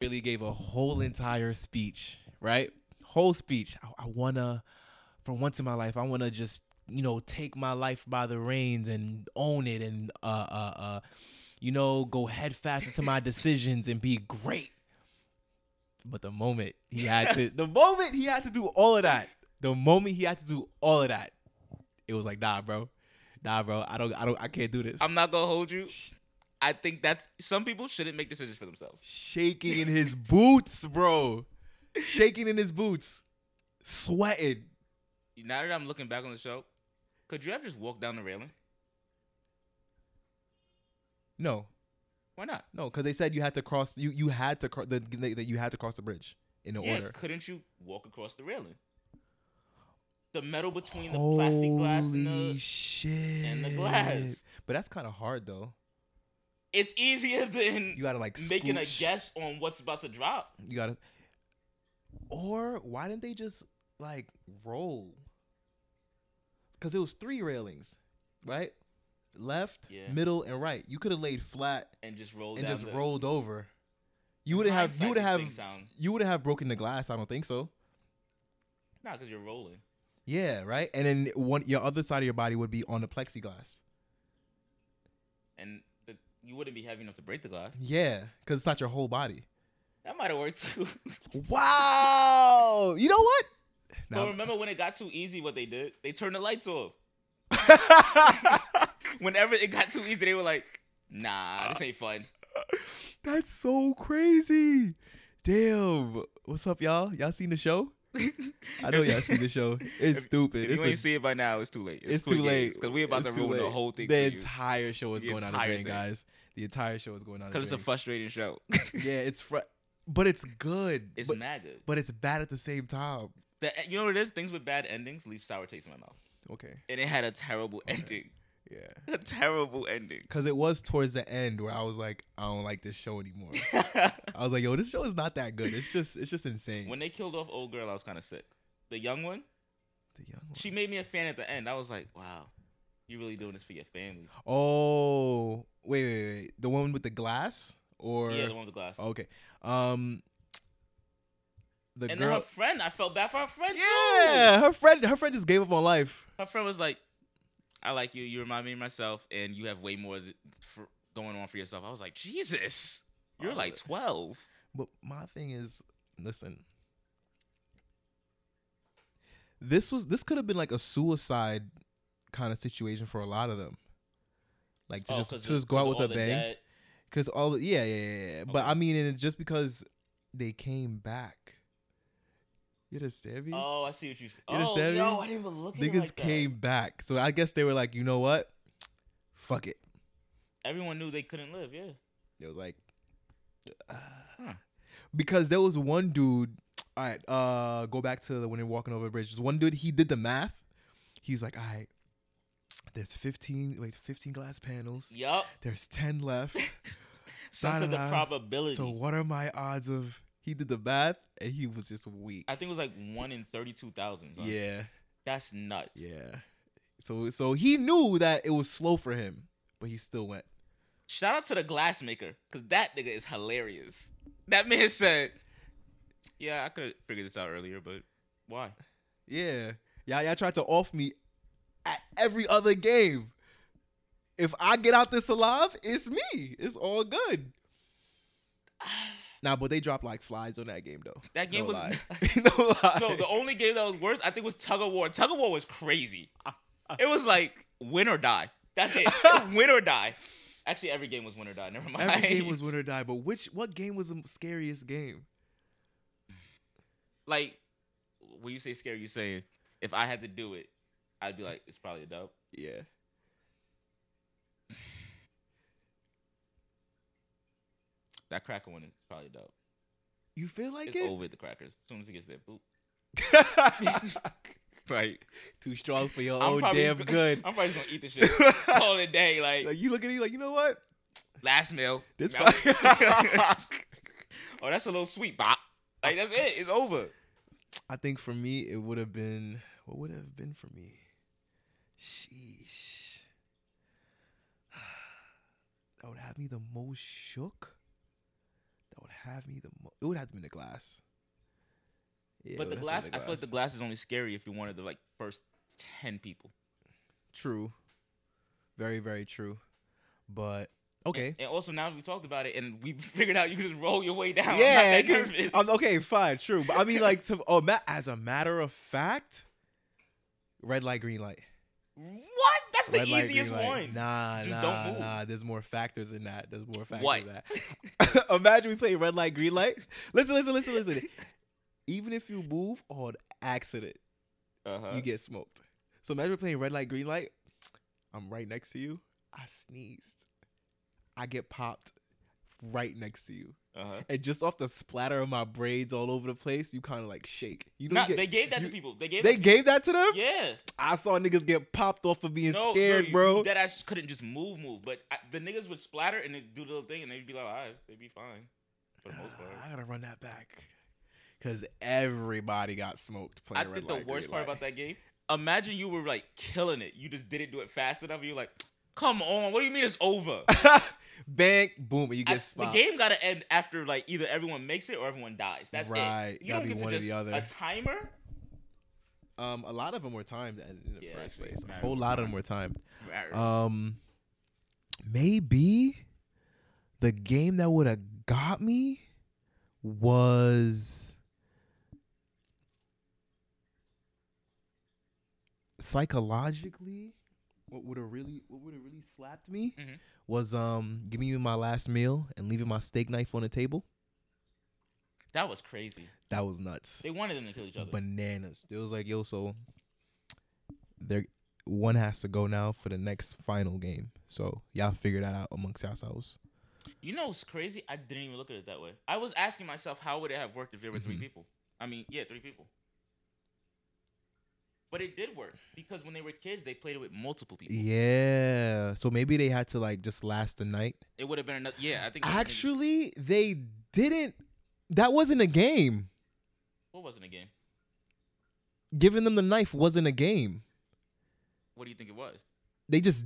really gave a whole entire speech, right? Whole speech. I, I wanna, for once in my life, I wanna just you know take my life by the reins and own it and uh uh uh, you know go head fast into my decisions and be great. But the moment he had to, the moment he had to do all of that, the moment he had to do all of that, it was like, nah, bro, nah, bro, I don't, I don't, I can't do this. I'm not gonna hold you. I think that's some people shouldn't make decisions for themselves. shaking in his boots, bro. Shaking in his boots, sweating. Now that I'm looking back on the show, could you have just walked down the railing? No, Why not? no, because they said you had to cross. You you had to cross the that you had to cross the bridge in yeah, order. couldn't you walk across the railing? The metal between the plastic glass and the shit! and the glass. But that's kind of hard though. It's easier than You gotta like making a guess on what's about to drop. You gotta. Or why didn't they just like roll? Because it was three railings, right? Left, Yeah. middle, and right. You could have laid flat and just rolled and just the, rolled over. You wouldn't have. You wouldn't have. You wouldn't have broken the glass. I don't think so. nah, because you're rolling. Yeah, right. And then one, your other side of your body would be on the plexiglass. and you wouldn't be heavy enough to break the glass. Yeah, because it's not your whole body. That might have worked too. Wow. You know what? but Now, remember when it got too easy, what they did? They turned the lights off. Whenever it got too easy, they were like, "Nah, this ain't fun." that's so crazy. Damn. What's up, y'all? Y'all seen the show? I know y'all see the show. It's If- stupid. If it's you ain't a- see it by now, it's too late. it's Squid too late because we about It's to ruin the whole thing The entire show is The going on the drain, guys. The entire show is going on. Because it's a frustrating show. yeah, it's fr- but it's good. it's but, mad good. but it's bad at the same time. The, you know what it is? Things with bad endings leave sour taste in my mouth. Okay. And it had a terrible ending. Yeah. A terrible ending. Cause it was towards the end where I was like, I don't like this show anymore. I was like, yo, this show is not that good. It's just, it's just insane. when they killed off old girl, I was kind of sick. The young one, the young one. she made me a fan at the end. I was like, wow, you're really doing this for your family. Oh, wait, wait, wait. The one with the glass, or yeah, the one with the glass. okay. Um, the and then girl. her friend, I felt bad for her friend too. yeah, her friend. Her friend just gave up on life. Her friend was like, I like you. You remind me of myself, and you have way more for going on for yourself. I was like, Jesus, you're like 12. But my thing is, listen. This was this could have been like a suicide kind of situation for a lot of them. Like to Oh, just 'cause to of- just go out with a bang. Cause all the, yeah, yeah, yeah, yeah. But I mean, and just because they came back, you understand me? Oh, I see what you said. Oh, me? yo, I didn't even look at it Niggas like that. came back, so I guess they were like, you know what? Fuck it. Everyone knew they couldn't live. Yeah. It was like, Huh. because there was one dude. All right, uh, go back to when they're walking over the bridge. There's one dude. He did the math. He's like, all right, there's 15. Wait, 15 glass panels. Yup. There's 10 left. Said the probability. so what are my odds of? He did the math, and he was just weak. I think it was like one in thirty-two thousand. Yeah, That's nuts. yeah. So so he knew that it was slow for him, but he still went. Shout out to the glass maker, cause that nigga is hilarious. That man said, "Yeah, I could have figured this out earlier, but why?" Yeah. Yeah, y'all tried to off me at every other game. If I get out this alive, it's me. It's all good. Nah, but they dropped like flies on that game though. That game no was lie. no lie. no. The only game that was worse, I think, was tug of war. Tug of war was crazy. It was like win or die. That's it. win or die. Actually, every game was win or die. Never mind. Every game was win or die, but which what game was the scariest game? Like when you say scary, you saying if I had to do it, I'd be like, it's probably a dub. Yeah. That cracker one is probably dope. You feel like It's it? over the crackers. As soon as it gets there, boop. Right. Too strong for your I'm own damn just good. I'm probably just gonna eat the shit. Call it a day. Like Like you look at it like, you know what? last meal. This probably- oh, that's a little sweet bop. Like that's it. It's over. I think for me it would have been what would have been for me? Sheesh. That would have me the most shook. Have me the mo- it would have to be the glass. Yeah, but the to be glass, I feel like the glass is only scary if you're one of the like first ten people. True. Very very true. But okay. And also now we talked about it and we figured out you can just roll your way down. yeah, I'm not that 'cause- nervous. okay, fine, true. But I mean, like, to, oh, ma- as a matter of fact, red light, green light. What? That's the Red light, easiest green light. one. Nah, Just nah, don't move. nah. There's more factors in that. There's more factors What? in that. Imagine we play red light, green light. Listen, listen, listen, listen. Even if you move on accident, Uh-huh. you get smoked. So imagine we're playing red light, green light. I'm right next to you. I sneezed. I get popped right next to you. Uh-huh. And just off the splatter of my braids all over the place, you kind of like shake. You know, Nah, you get- they gave that you- to people. They gave. They that to gave that to them. Yeah. I saw niggas get popped off of being No, scared, no, you- bro. That ass couldn't just move, move. But I, the niggas would splatter and they do the little thing and they'd be like, all right, they'd be fine for the most part. I gotta run that back because everybody got smoked. Playing I think the light, worst part light. about that game. Imagine you were like killing it. You just didn't do it fast enough. You're like, come on. What do you mean it's over? bang, boom, and you get spot. The game got to end after like either everyone makes it or everyone dies. That's Right, it. You gotta don't be get to one or just the other. a timer. Um, a lot of them were timed in in the Yeah, first place. A whole lot of them were timed. Um, maybe the game that would have got me was psychologically. What would have really, what would have really slapped me Mhm. was um giving me my last meal and leaving my steak knife on the table. that was crazy. That was nuts. They wanted them to kill each other. Bananas. It was like yo, so there one has to go now for the next final game. So y'all figure that out amongst yourselves. You know what's crazy? I didn't even look at it that way. I was asking myself, how would it have worked if there were three Mhm. people? I mean, yeah, three people. But it did work because when they were kids, they played it with multiple people. Yeah. So maybe they had to like just last the night. It would have been another. Yeah, I think. Actually, they didn't. That wasn't a game. what wasn't a game? Giving them the knife wasn't a game. What do you think it was? They just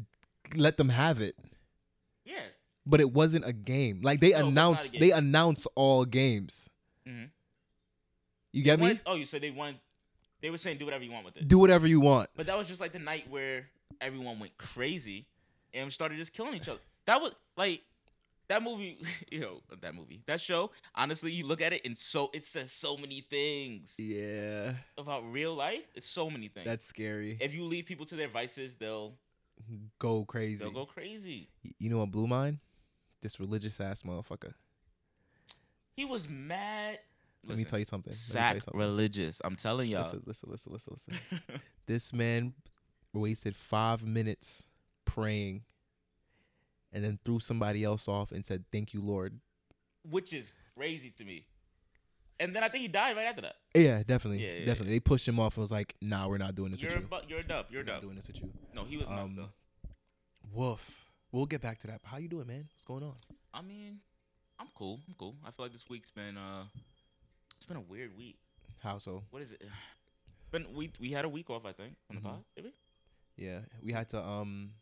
let them have it. Yeah. But it wasn't a game. Like they No, it was not a announced they announce all games. Mm-hmm. You get me? oh, you said they wanted. They were saying do whatever you want with it. Do whatever you want. But that was just like the night where everyone went crazy and started just killing each other. That was like that movie, you know, that movie, that show. Honestly, you look at it and so it says so many things Yeah. about real life. It's so many things. That's scary. if you leave people to their vices, they'll Go crazy. they'll go crazy. You know what blew mine? This religious ass motherfucker. He was mad. Let me tell you something. Let me tell you something. Sacrilegious. I'm telling y'all. Listen, listen, listen, listen, listen. this man wasted five minutes praying and then threw somebody else off and said, Thank you, Lord. Which is crazy to me. And then I think he died right after that. Yeah, definitely. Yeah, yeah, definitely. They pushed him off and was like, Nah, we're not doing this You're with you. bu- you're a dub. You're a dub. doing this with you. No, he was nuts Um, though. Woof. We'll get back to that. How you doing, man? What's going on? I mean, I'm cool. I'm cool. I feel like this week's been uh, it's been a weird week. How so? What is it? Been we we had a week off, I think, on Mhm. the pod. Did we? Yeah. We had to um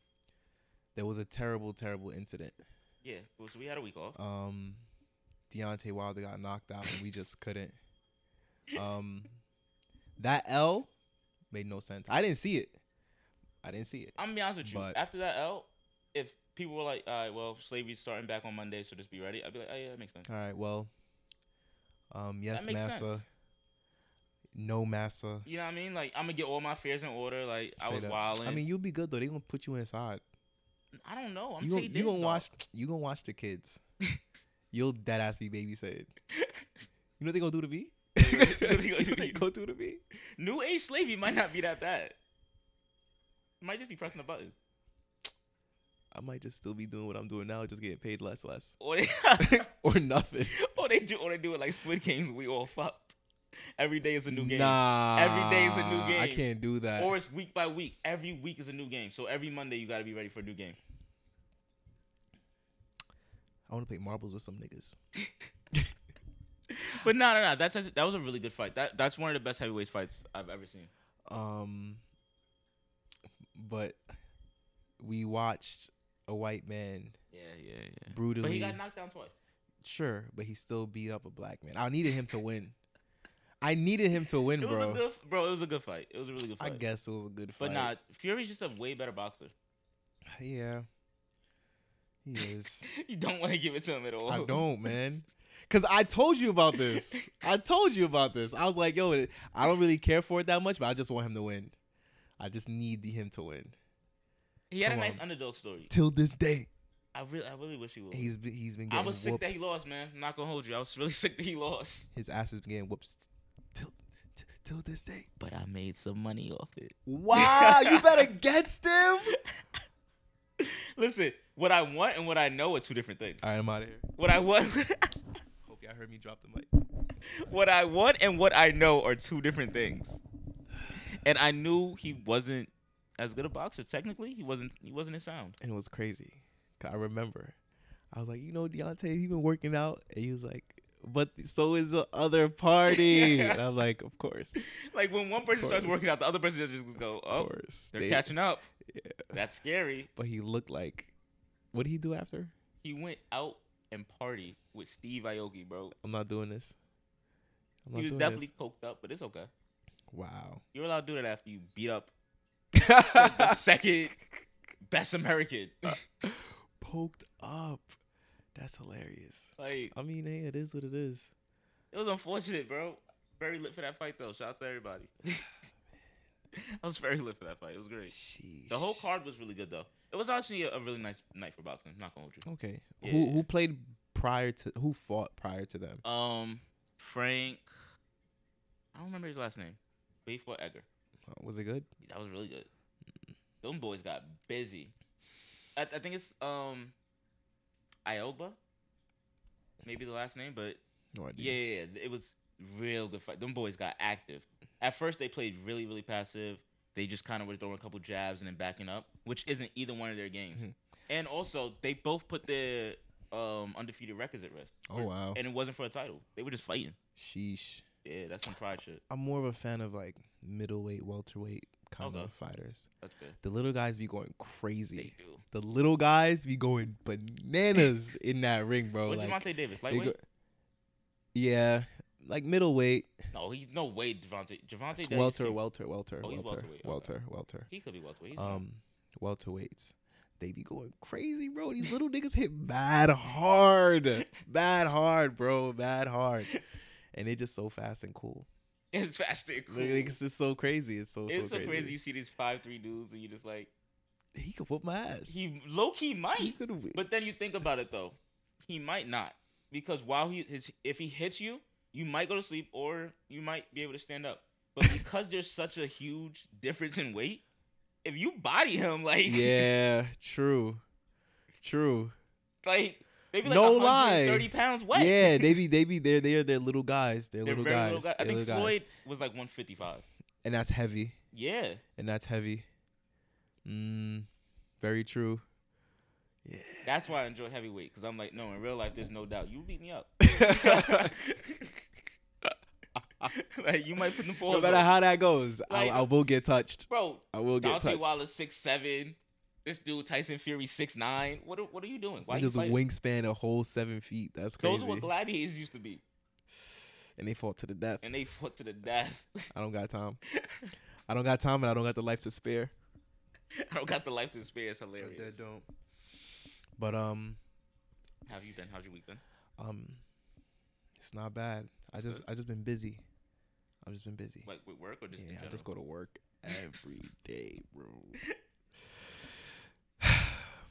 there was a terrible, terrible incident. Yeah. So we had a week off. um Deontay Wilder got knocked out and we just couldn't. Um that L made no sense. I didn't see it. I didn't see it. I'm gonna be honest with you. but- After that L, if people were like, "All right, well, slavery's starting back on Monday, so just be ready," I'd be like, "Oh yeah, that makes sense." All right, well um yes, massa. sense. No massa. You know what I mean? Like I'm gonna get all my fears in order. Like I was Straight wilding. I mean, you'll be good though. They gonna put you inside. I don't know. I'm You saying gonna, you gonna watch you gonna watch the kids. You'll dead ass be babysitted. You know what they gonna do to me? They gonna do to you? gonna do to me? New age slavery might not be that bad. Might just be pressing a button. I might just still be doing what I'm doing now, just getting paid less, less, Or they, or nothing. or they do, or they do it like Squid Games. We all fucked. Every day is a new game. Nah, Every day is a new game. I can't do that. Or it's week by week. Every week is a new game. So every Monday you gotta be ready for a new game. I want to play marbles with some niggas. But no, no, no. That's that was a really good fight. That that's one of the best heavyweight fights I've ever seen. Um, but we watched a white man Yeah, yeah, yeah. brutally. But he got knocked down twice. Sure, but he still beat up a black man. I needed him to win. I needed him to win, It was bro. a good, bro. It was a good fight. It was a really good I guess it was a good fight. but nah, Fury's just a way better boxer. Yeah. He is. You don't want to give it to him at all. I don't, man. Cause I told you about this. I told you about this. I was like, yo, I don't really care for it that much, but I just want him to win. I just need him to win. He had Come a nice on. underdog story. Till this day, I really, I really wish he would. he's been, he's been I getting was sick whooped. that he lost, man. I'm not gonna hold you. I was really sick that he lost. His ass has been getting whooped till t- till this day. But I made some money off it. Wow, you bet against him. Listen, what I want and what I know are two different things. All right, I'm out of here. What I want, Hope y'all heard me drop the mic. what I want and what I know are two different things. And I knew he wasn't as good a boxer. Technically, he wasn't. He wasn't as sound. And it was crazy. I remember, I was like, you know, Deontay, he been working out, and he was like, but so is the other party. and I'm like, of course, Like when one person starts working out, the other person just go, of "Oh, course. they're They- catching up." Yeah. That's scary. But he looked like, what did he do after? He went out and party with Steve Aoki, bro. I'm not doing this. I'm He was definitely this. poked up, but it's okay. Wow. You're allowed to do that after you beat up the second best American. Poked up. That's hilarious. like I mean, hey, it is what it is. it was unfortunate, bro. Very lit for that fight though. Shout out to everybody. I was very lit for that fight. It was great. Sheesh. The whole card was really good though. It was actually a, a really nice night for boxing. I'm not gonna hold you. Okay. Yeah. Who who played prior to who fought prior to them? Um, Frank. I don't remember his last name. But he fought Edgar. Uh, Was it good? That was really good. Them boys got busy. I, I think it's um, Ioba. Maybe the last name, but No idea. yeah, yeah, yeah, it was real good fight. Them boys got active. At first, they played really, really passive. They just kind of were throwing a couple jabs and then backing up, which isn't either one of their games. Mhm. And also, they both put their um, undefeated records at risk. Oh wow. And it wasn't for a title. They were just fighting. Sheesh. Yeah, that's some pride shit. I'm more of a fan of like middleweight, welterweight kind Okay. fighters. That's good. The little guys be going crazy. They do. The little guys be going bananas in that ring, bro. What Like, Gervonta Davis? Lightweight? go- yeah, like middleweight, No, he no way. Gervonta Gervonta Davis. welter, can- welter, welter, Oh, he's welter, okay. welter, welter. He could be welterweight. He's um, Um, welterweights. They be going crazy, bro. These little niggas hit bad hard, bad hard, bro, bad hard, and they just so fast and cool. It's fast and cool. Like, it's just so crazy. It's so it's so so crazy. crazy. You see these five three dudes, and you just like He could whoop my ass. he low key He might, have. but then you think about it though, he might not because while he his if he hits you, you might go to sleep or you might be able to stand up. But because there's such a huge difference in weight, if you body him like Yeah, true, true. like they be like No 130 lie. pounds wet. Yeah, they be they be they're they're they're little guys. They're, They're little, guys. little guys. I They're think little guys. Floyd was like 155. and that's heavy. Yeah. And that's heavy. Mm, very true. Yeah. That's why I enjoy heavyweight because I'm like, no, in real life, there's no doubt you beat me up. like you might put the no balls. matter on. how that goes, I, Like- I will get touched. bro. I will get touched. Deontay touched. Wilder six seven. This dude Tyson Fury six nine. What are, what are you doing? Why you Niggas fighting? wingspan a whole seven feet. That's crazy. Those are what gladiators used to be, and they fought to the death. and they fought to the death. I don't got time. I don't got time, and I don't got the life to spare. I don't got the life to spare. It's hilarious. don't. But um, How have you been? How's your week been? um, it's not bad. I just good. I just been busy. I've just been busy. Like with work or just in yeah, I just go to work every day, bro.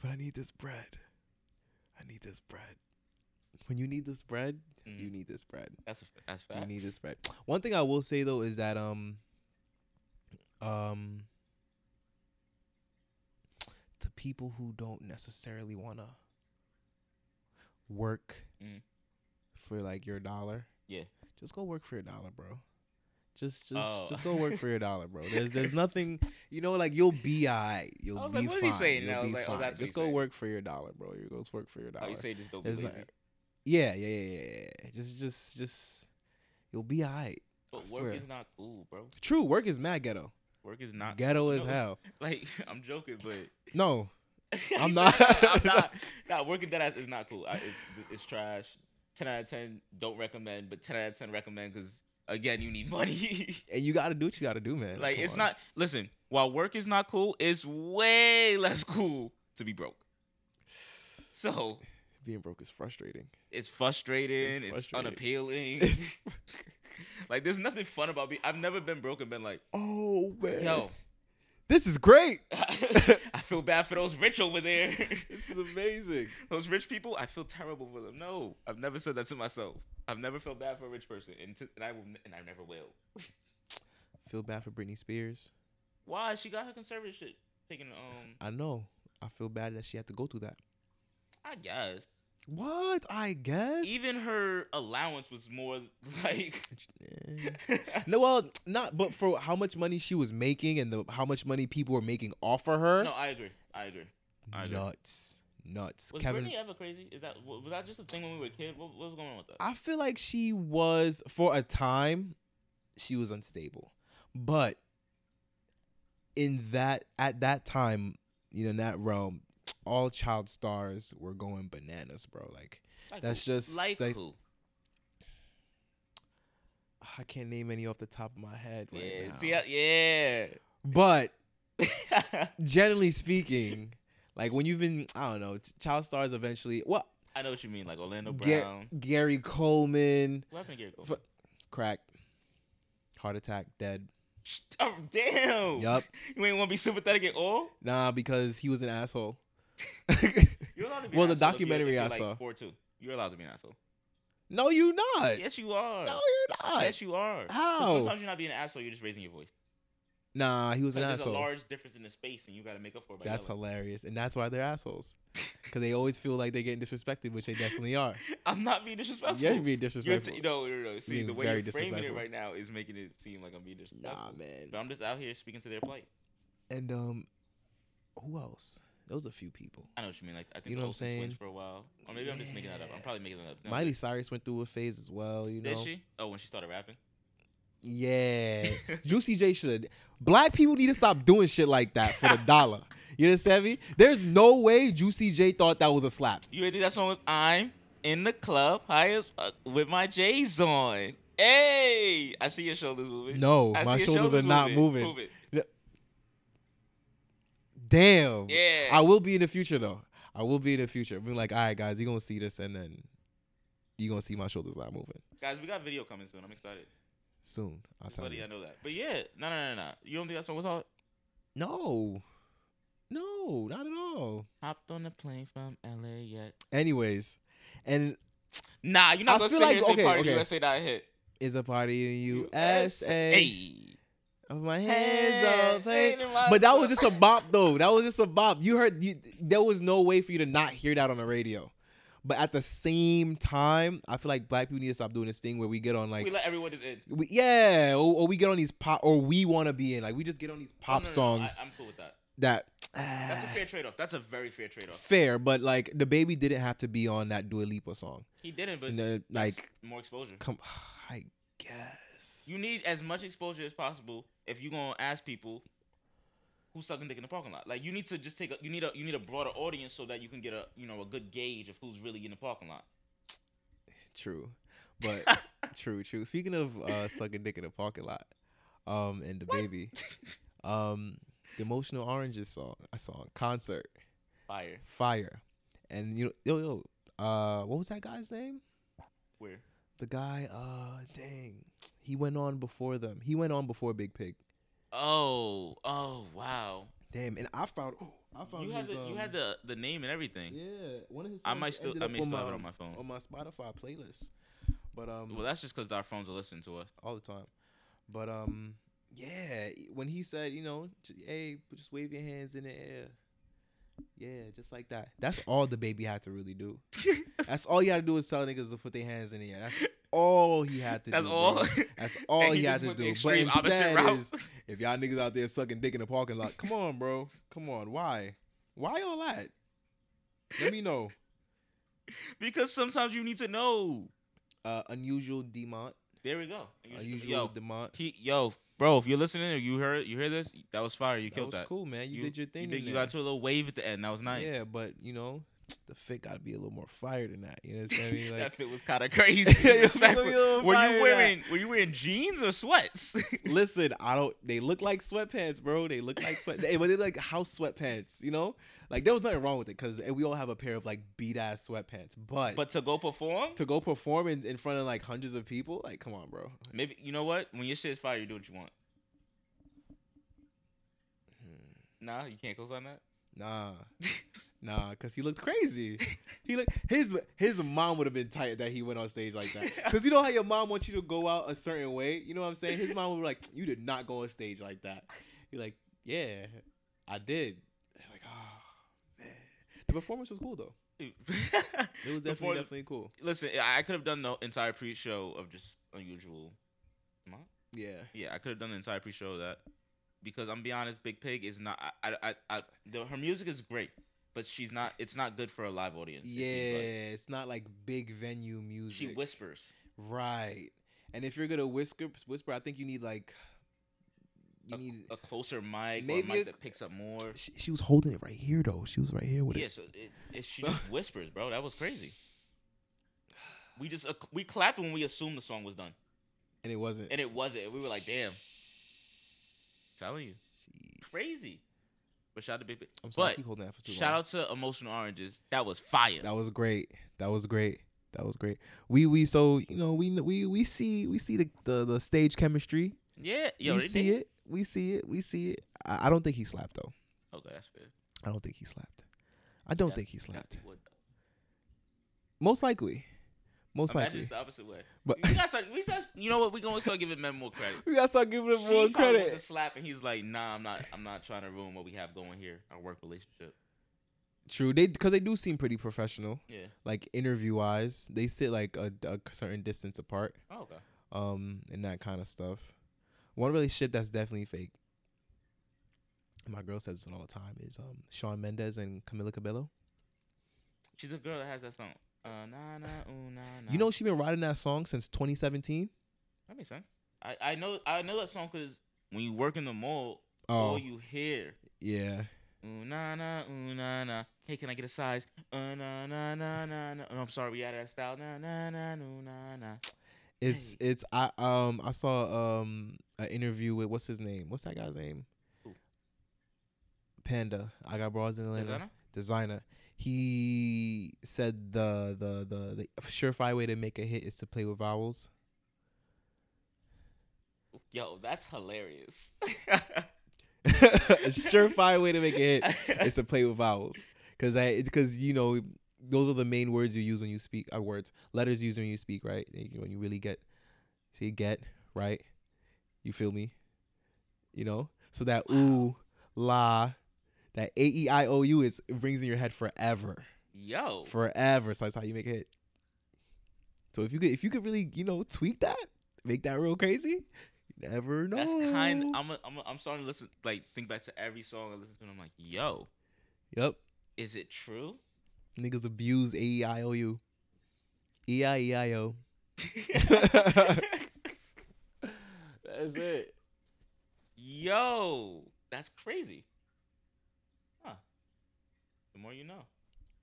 But I need this bread. I need this bread. When you need this bread, you Mhm. need this bread. That's a, that's You need this bread. One thing I will say though is that um um to people who don't necessarily want to work Mhm. for like your dollar. Yeah. Just go work for your dollar, bro. Just just Oh. just go work for your dollar, bro. There's there's nothing, you know, like you'll be alright. You'll I was be like, what fine. he saying? You'll I was be like, oh, fine. that's just go saying. work for your dollar, bro. You go work for your Oh, dollar. you say just don't be lazy. not- yeah, yeah, yeah, yeah, yeah. Just just just you'll be alright. but work is not cool, bro. True, work is mad ghetto. Work is not Ghetto cool. as No, hell. Like I'm joking, but No, I'm not. I'm not. Nah, working that ass is not cool. I, it's, it's trash. ten out of ten don't recommend, but ten out of ten recommend because again you need money. And you got to do what you got to do, man. like Come it's on. not. Listen, while work is not cool, it's way less cool to be broke. So being broke is frustrating. it's frustrating. It's, frustrating. unappealing. like there's nothing fun about being. I've never been broke and been like, oh man, yo, this is great. I feel bad for those rich over there. this is amazing. those rich people, I feel terrible for them. No, I've never said that to myself. I've never felt bad for a rich person, and, to, and I will, and I never will. Feel bad for Britney Spears. Why? She got her conservative shit taken. Um, I know. I feel bad that she had to go through that. I guess What? I guess. even her allowance was more like. No, well, not. But for how much money she was making and the how much money people were making off of her, no, I agree. I agree. I agree. nuts, nuts. Was Kevin, Britney ever crazy? Is that was that just a thing when we were kids? kid? What, what was going on with that? I feel like she was for a time, she was unstable, but in that at that time, you know, in that realm, all child stars were going bananas, bro. Like Like that's who? just like, like- who? I can't name any off the top of my head right Yeah. now. See, yeah. but generally speaking, like when you've been, I don't know, child stars eventually. What? I know what you mean, like Orlando Ga- Brown. Gary Coleman, what happened Gary Cole? F- crack, heart attack, dead. Oh, damn. Yup. You ain't want to be sympathetic at all? Nah, because he was an asshole. You're allowed to be Well, the documentary you're, I you're saw. like four two. You're allowed to be an asshole. no, you're not. Yes, you are. No, you're not. Yes, you are. How? Sometimes you're not being an asshole. You're just raising your voice. Nah, he was an Like, there's asshole. a large difference in the space, and you got to make up for it. By That's yelling. hilarious, and that's why they're assholes. Because they always feel like they're getting disrespected, which they definitely are. I'm not being disrespectful. Yeah, you're being You're disrespectful. t- no, no, no. See, being the way you're framing it right now is making it seem like I'm being disrespectful. nah, man. But I'm just out here speaking to their plight. And um, who else? There was a few people. I know what you mean. Like I think You know what I'm saying? for a while, or maybe I'm just making that up. I'm probably making that up. No, Miley Cyrus went through a phase as well. You know. Did she? Oh, when she started rapping. Yeah. Juicy J should. Black people need to stop doing shit like that for the dollar. You understand me? There's no way Juicy J thought that was a slap. You think that song was I'm in the club, high as fuck, with my J's on. Hey, I see your shoulders moving. No, I my your shoulders are not moving. Damn. Yeah. I will be in the future though. I will be in the future. Be like, all right, guys, you're gonna see this, and then you're gonna see my shoulders not moving Guys, we got video coming soon. I'm excited. soon. I'll Just tell you. y'all know that. But yeah, no, no, no, no. You don't think that song was hard? No, no, not at all. Hopped on the plane from LA yet. Anyways, and Nah, you're not I gonna sit like- here and say okay, party okay. USA that hit. is a party in USA. Hey. Of my hands up, hey. In my But that was just a bop, though. That was just a bop. You heard, you, there was no way for you to not hear that on the radio. But at the same time, I feel like black people need to stop doing this thing where we get on like, we let everyone just in. we, yeah, or, or we get on these pop, or we want to be in like we just get on these pop No, no, no, no, songs I, am cool with that. that. That's a fair trade off. That's a very fair trade off. fair, but like the baby didn't have to be on that Dua Lipa song. He didn't, but the, like, more exposure. come, I guess You need as much exposure as possible if you're gonna ask people who's sucking dick in the parking lot. Like you need to just take a you need a you need a broader audience so that you can get a you know a good gauge of who's really in the parking lot. True, but true, true. Speaking of uh, sucking dick in the parking lot, um, and the baby, um, the emotional oranges song, a song concert, Fire. fire, and you know, yo, yo, uh, what was that guy's name? Where? The guy, uh, dang, he went on before them. He went on before Biig Piig. Oh, oh wow. Damn, and I found, oh, I found You had his, the you um, had the the name and everything. yeah, one of his. I might still I may still have it on my phone. on my Spotify playlist, but um, Well, that's just because our phones are listening to us. all the time. But um, yeah, when he said, you know, hey, just wave your hands in the air. Yeah, just like that. That's all the baby had to really do. That's all you had to do is tell niggas to put their hands in the air. That's all he had to That's do. all. That's all he, he had to do. But instead is, if y'all niggas out there sucking dick in the parking lot, come on, bro. Come on. Why? Why all that? Let me know. because sometimes you need to know. Uh, unusual Demont. There we go. Unusual Yo, Demont. he, yo, bro, if you're listening or you heard you hear this, that was fire. You killed That killed was that. cool, man. You, did your thing. You, did, you got to a little wave at the end. That was nice. Yeah, but you know, the fit got to be a little more fire than that. You know what I'm saying? Like, that fit was kind of crazy. Yeah, it's Respectfully. gonna be a little were you wearing Were you wearing jeans or sweats? listen, I don't. They look like sweatpants, bro. They look like sweat. they, but they're like house sweatpants. You know, like there was nothing wrong with it because we all have a pair of like beat ass sweatpants. But, but to go perform, to go perform in, in front of like hundreds of people, like come on, bro. maybe you know what? When your shit is fire, you do what you want. Hmm. Nah, you can't co-sign that. Nah, nah, because he looked crazy. He looked his his mom would have been tight that he went on stage like that. Because you know how your mom wants you to go out a certain way. You know what I'm saying? His mom would be like, "You did not go on stage like that." He like, "Yeah, I did." Like, oh man, the performance was cool though. It was definitely Before- definitely cool. Listen, I could have done the entire pre-show of just unusual. Yeah, Yeah, I could have done the entire pre-show of that because I'm be honest, Biig Piig is not. I, I, I, I the, her music is great, but she's not. It's not good for a live audience. yeah. seems like. It's not like big venue music. she whispers. right. And if you're gonna whisper, whisper, I think you need like you A, need. a closer mic, Maybe or a mic a- that picks up more. She, she was holding it right here though. She was right here with Yeah, it. Yeah, so it, it, she So- just whispers, bro. That was crazy. We just uh, we clapped when we assumed the song was done, and it wasn't. and it wasn't. We were like, "Damn!" Telling you, Jeez. crazy. But shout out to Biig. I'm sorry, I keep holding that for too shout long. out to Emotional Oranges. That was fire. That was great. That was great. That was great. We we so you know we we we see we see the the, the stage chemistry. yeah, yo, we see did. it. We see it. We see it. I, I don't think he slapped though. Okay, that's fair. I don't think he slapped. I don't think he slapped. Most likely. Most Imagine likely. it's the opposite way. But we gotta start, we start, you know what? We gonna start giving men more credit. we gotta start giving them She more wants credit. to slap, and he's like, "Nah, I'm not. I'm not trying to ruin what we have going here. Our work relationship." True. They because they do seem pretty professional. Yeah. Like interview wise, they sit like a, a certain distance apart. Oh, okay. um, and that kind of stuff. One relationship that's definitely fake. My girl says it all the time is um Shawn Mendes and Camila Cabello. She's a girl that has that song. Uh, na na ooh na na. You know she been writing that song since 2017. that makes sense. I, I know I know that song because when you work in the mall, Oh all you hear yeah, ooh na na ooh na na. Hey, can I get a size? Uh na na na na na. Oh, I'm sorry, we out of that style. Na na na ooh na na. it's Hey. it's I um I saw um an interview with what's his name? What's that guy's name? Who? Panda. I got bras in Atlanta. Desiigner? Desiigner. He said the the the the surefire way to make a hit is to play with vowels. Yo, that's hilarious. a surefire way to make a hit is to play with vowels. Because i because you know those are the main words you use when you speak uh, words letters used when you speak right? When you really get see get right? You feel me? You know? So that ooh la that a e i o u is it brings in your head forever Yo, forever so that's how you make a hit so if you could if you could really you know tweak that make that real crazy you never know that's kind. I'm a, I'm a, I'm starting to listen, like think back to every song I listen to. and I'm like, yo, yep is it true? Niggas abuse A E I O U. E I E I O. That's it. Yo, that's crazy. The more you know.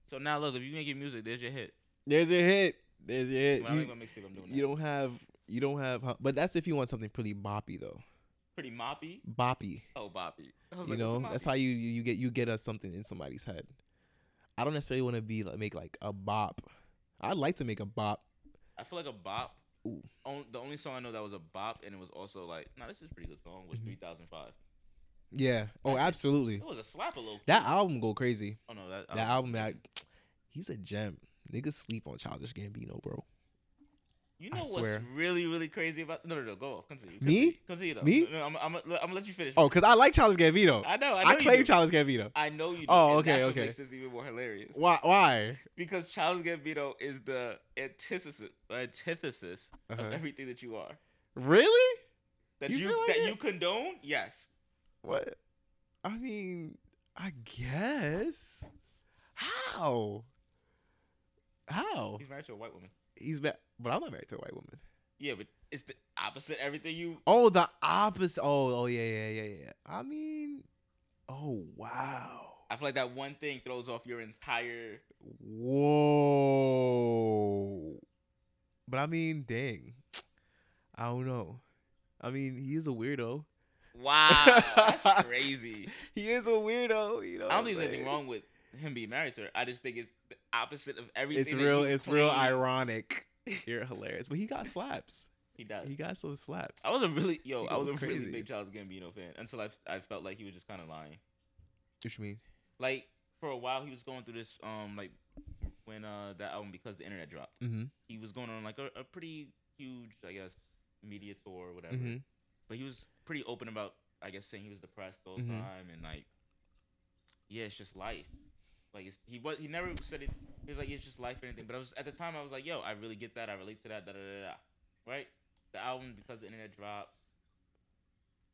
So now look, if you making music, there's your hit. There's your hit. There's your hit. I You, ain't gonna mixtape. I'm doing that. you don't have. You don't have. But that's if you want something pretty boppy though. pretty moppy. Boppy. Oh, was You like, know. That's how you you get you get us something in somebody's head. I don't necessarily want to be like make like a bop. I'd like to make a bop. I feel like a bop. Ooh. On, the only song I know that was a bop, and it was also like, nah, this is a pretty good song. Was Mhm. 3005. Yeah. Oh, absolutely. It was a slap a little. That album go crazy. Oh no, that, That album that he's a gem. Niggas sleep on Childish Gambino, bro. You I know what's swear. really, really crazy about? No, no, no. Go off. Continue. Me? Continue, continue though. Me? No, I'm, I'm, I'm, gonna let you finish. Oh, cause I like Childish Gambino. I know. I, know I you claim do. Childish Gambino. I know you. Do, Oh, and okay, that's okay. What makes this even more hilarious. Why? Why? Because Childish Gambino is the antithesis, antithesis Uh-huh. of everything that you are. Really? That You you, feel like that it? you condone. Yes. What? I mean, I guess. How? How? He's married to a white woman. He's ma- but I'm not married to a white woman. Yeah, but it's the opposite. Everything you. Oh, the opposite. Oh, oh yeah, yeah, yeah, yeah. I mean, oh wow. I feel like that one thing throws off your entire. Whoa. But I mean, dang. I don't know. I mean, he is a weirdo. Wow, that's crazy. He is a weirdo. You know. I don't think there's anything wrong with him being married to her. I just think it's the opposite of everything. It's real. It's real ironic. You're hilarious, but he got slaps. He does. He got some slaps. I was a really yo. He I was a goes really big Childish Gambino fan until I I felt like he was just kind of lying. What you mean? Like for a while, he was going through this um like when uh that album because the internet dropped. Mm-hmm. He was going on like a, a pretty huge I guess media tour or whatever. Mm-hmm. But he was pretty open about I guess saying he was depressed all the Mhm. time and like yeah, it's just life. Like it's, he was he never said it. He was like it's just life or anything. But I was at the time I was like yo I really get that I relate to that da da da da. Right. The album because the internet drops,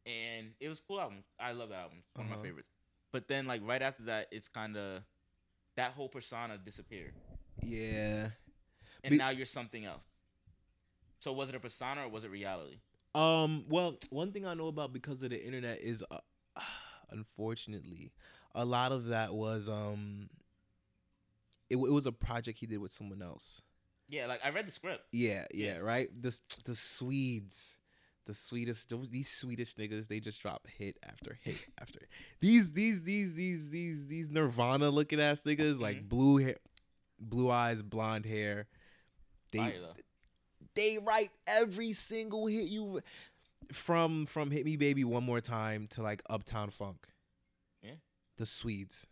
And it was a cool album. I love that album. One of Uh-huh. my favorites. But then like right after that, it's kind of that whole persona disappeared, Yeah. and Be- now you're something else. So was it a persona or was it reality? Um. Well, one thing I know about because of the internet is, uh, unfortunately, a lot of that was um. It, it was a project he did with someone else. Yeah, like I read the script. Yeah, yeah, Yeah. right. The the Swedes, the Swedish, those these Swedish niggas, they just drop hit after hit after. These these these these these these Nirvana looking ass niggas like Mhm. blue hair, blue eyes, blonde hair. They Fire. They write every single hit you from from Hit Me Baby one more time to like Uptown Funk. Yeah. The Swedes.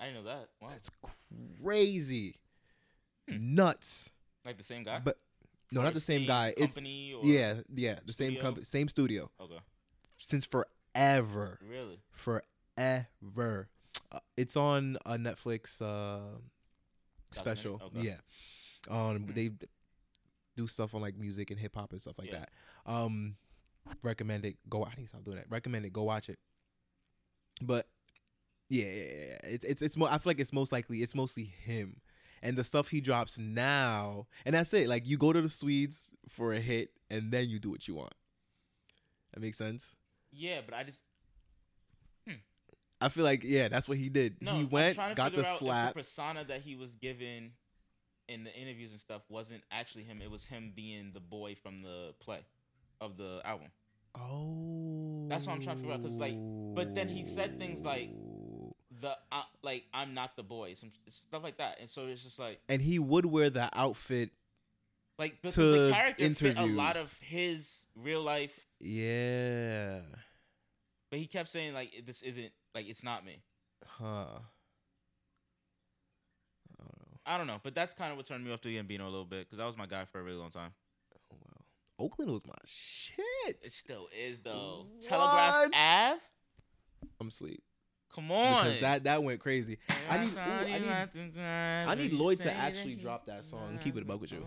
I didn't know that. Wow. That's crazy. Hmm. Nuts. like the same guy. But no, Or not the same guy. It's or yeah, yeah, the same studio? company, same studio Okay. since forever, Really? forever. Uh, it's on a Netflix uh, special. Okay. Yeah, um, Hmm. they do stuff on like music and hip hop and stuff like Yeah. that. Um, recommend it. Go. I need to stop doing that. Recommend it. Go watch it. But yeah, yeah, yeah. It's it's it's more. I feel like it's most likely it's mostly him. And the stuff he drops now, and that's it. Like you go to the Swedes for a hit, and then you do what you want. That makes sense. Yeah, but I just I feel like yeah, that's what he did. no. he went, got the out slap. The persona that he was given in the interviews and stuff wasn't actually him. It was him being the boy from the play of the album. oh, That's what I'm trying to figure out. Cause like, but then he said things like- The uh, like I'm not the boy, some stuff like that, and so it's just like and he would wear the outfit. like the, To the character fit a lot of his real life, Yeah, but he kept saying like this isn't like it's not me. huh. I don't know. I don't know, but that's kind of what turned me off to Gambino a little bit because that was my guy for a really long time. Oh, wow. Oakland was my shit. It still is though. Telegraph Ave. I'm asleep Come on. because that that went crazy. I need- ooh, I need- I need Lloyd to actually drop that song and keep it a buck with you.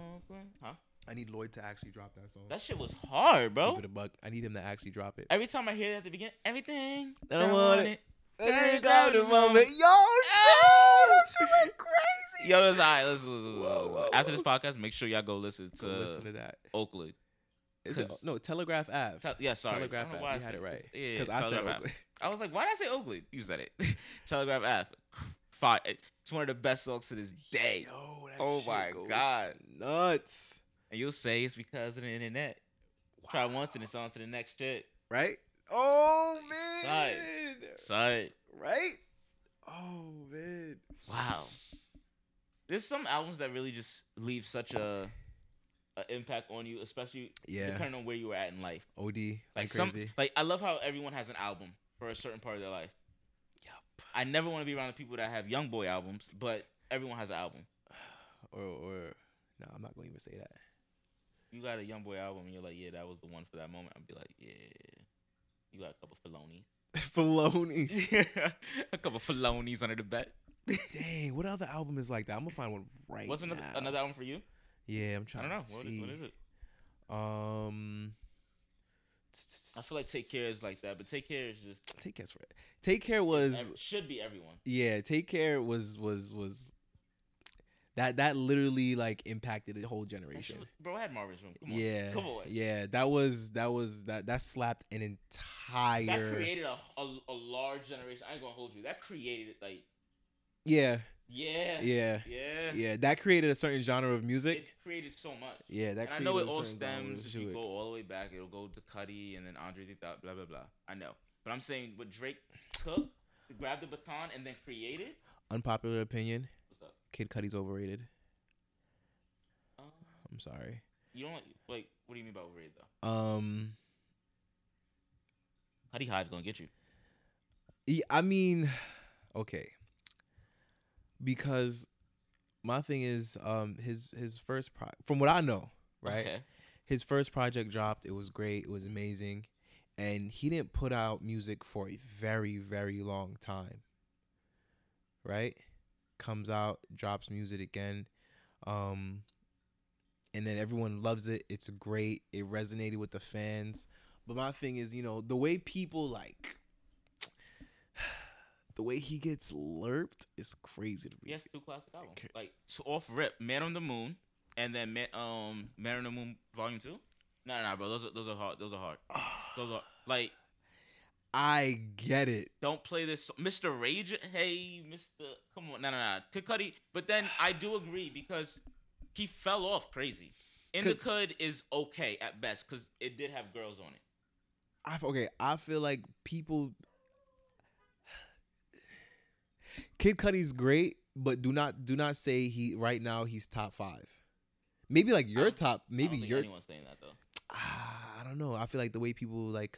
Huh? I need Lloyd to actually drop that song. That shit was hard, bro. Keep it a buck. I need him to actually drop it. Every time I hear that at the beginning, everything I don't want it. There There you go, the moment. Yo, that shit went oh! crazy. Yo, that's all right. Listen, listen, listen, Whoa, listen. whoa, After this podcast, make sure y'all go listen to Go listen to that. Oakland. No, Telegraph Ave. Tel- yeah, sorry. Telegraph Ave. You had it right. Yeah, 'Cause I Telegraph Ave. I was like, why did I say Oakland? You said it. Telegraph Ave. Fire. It's one of the best songs to this day. Yo, Oh my God. nuts. And you'll say it's because of the internet. Try once and it's on to the next shit. Right? Oh man. Son. Right? Oh man. Wow. There's some albums that really just leave such a, a impact on you, especially Yeah. depending on where you were at in life. OD. Like Like some, crazy. like I love how everyone has an album for a certain part of their life. Yup. I never want to be around the people that have young boy albums, but everyone has an album. Or or no, I'm not gonna even say that. You got a young boy album, and you're like, yeah, that was the one for that moment. I'd be like, yeah. You got a couple felonies. Filoni. a couple felonies under the bed. Dang, what other album is like that? I'm gonna find one right Wasn't now. another, another album for you? Yeah, I'm trying. I don't know. What, see. what is it? Um, I feel like Take Care is like that, but Take Care is just Take Care's for Take Care was ev- should be everyone. yeah. Take Care was was was That that literally like impacted the whole generation. bro, I had Marvin's room. Come on. Yeah, Come on. yeah. That was that was that that slapped an entire That created a, a a large generation. I ain't gonna hold you. That created like yeah, yeah yeah, yeah. yeah. That created a certain genre of music. It created so much. Yeah, that. and I know it all certain genre of stems. If you go all the way back, it'll go to Cudi and then Andre 3000, blah blah blah. I know, but I'm saying what Drake took to grab the baton and then created. Unpopular opinion: What's up? Kid Cudi's overrated. Uh, I'm sorry. you don't like. Like, What do you mean by overrated though? Um, Cudi Hive's gonna get you. yeah, I mean, okay, because my thing is, um, his his first pro from what I know, right? Okay. his first project dropped. It was great. It was amazing. And he didn't put out music for a very, very long time. Right? Comes out, drops music again. Um and then everyone loves it. It's great. It resonated with the fans. But my thing is, you know, the way people like the way he gets lerped is crazy to me. He has two classic albums. Okay. Like so off rip, Man on the Moon, and then Man, um Man on the Moon Volume Two. No, no, no, bro. Those are those are hard. Those are hard. Those are like I get it. don't play this, Mr. Rage. Hey, Mr. Come on, no, no, no. Kid Cudi. But then I do agree because he fell off crazy. Indicud is okay at best because it did have girls on it. I okay. I feel like people. Kid Cudi's great, but do not do not say he right now he's top five. Maybe like your top. Maybe your. anyone's saying that though. Ah, I don't know. I feel like the way people like.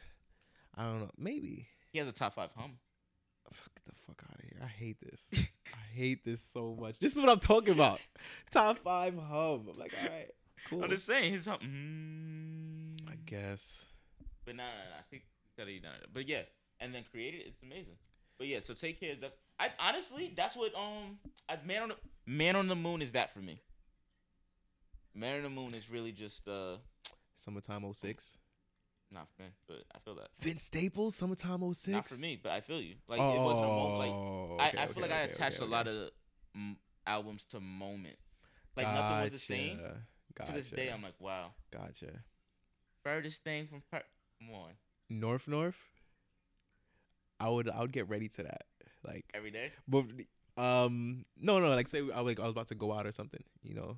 I don't know. Maybe. He has a top five hum. Fuck the fuck out of here. I hate this. I hate this so much. This is what I'm talking about. Top five hub. I'm like, all right, cool. I'm just saying his hum. Mm, I guess. But no, no, no. I think Cudi, no, no, no. But yeah, and then created. It's amazing. But yeah, so take care is that. I honestly, that's what um, I, man on the man on the moon is that for me. Man on the moon is really just uh, Summertime 06. not for me, but I feel that. Vince Staples, Summertime 06. Not for me, but I feel you. Like it was a moment. Like Oh, I, okay, I feel okay, like I attached okay, a lot of mm, albums to moments. Like nothing was the same. Gotcha. To this day, I'm like, wow. Gotcha. Furthest thing from per- come on North North. I would I would get ready to that. Like every day. but um no no like say I like I was about to go out or something, you know.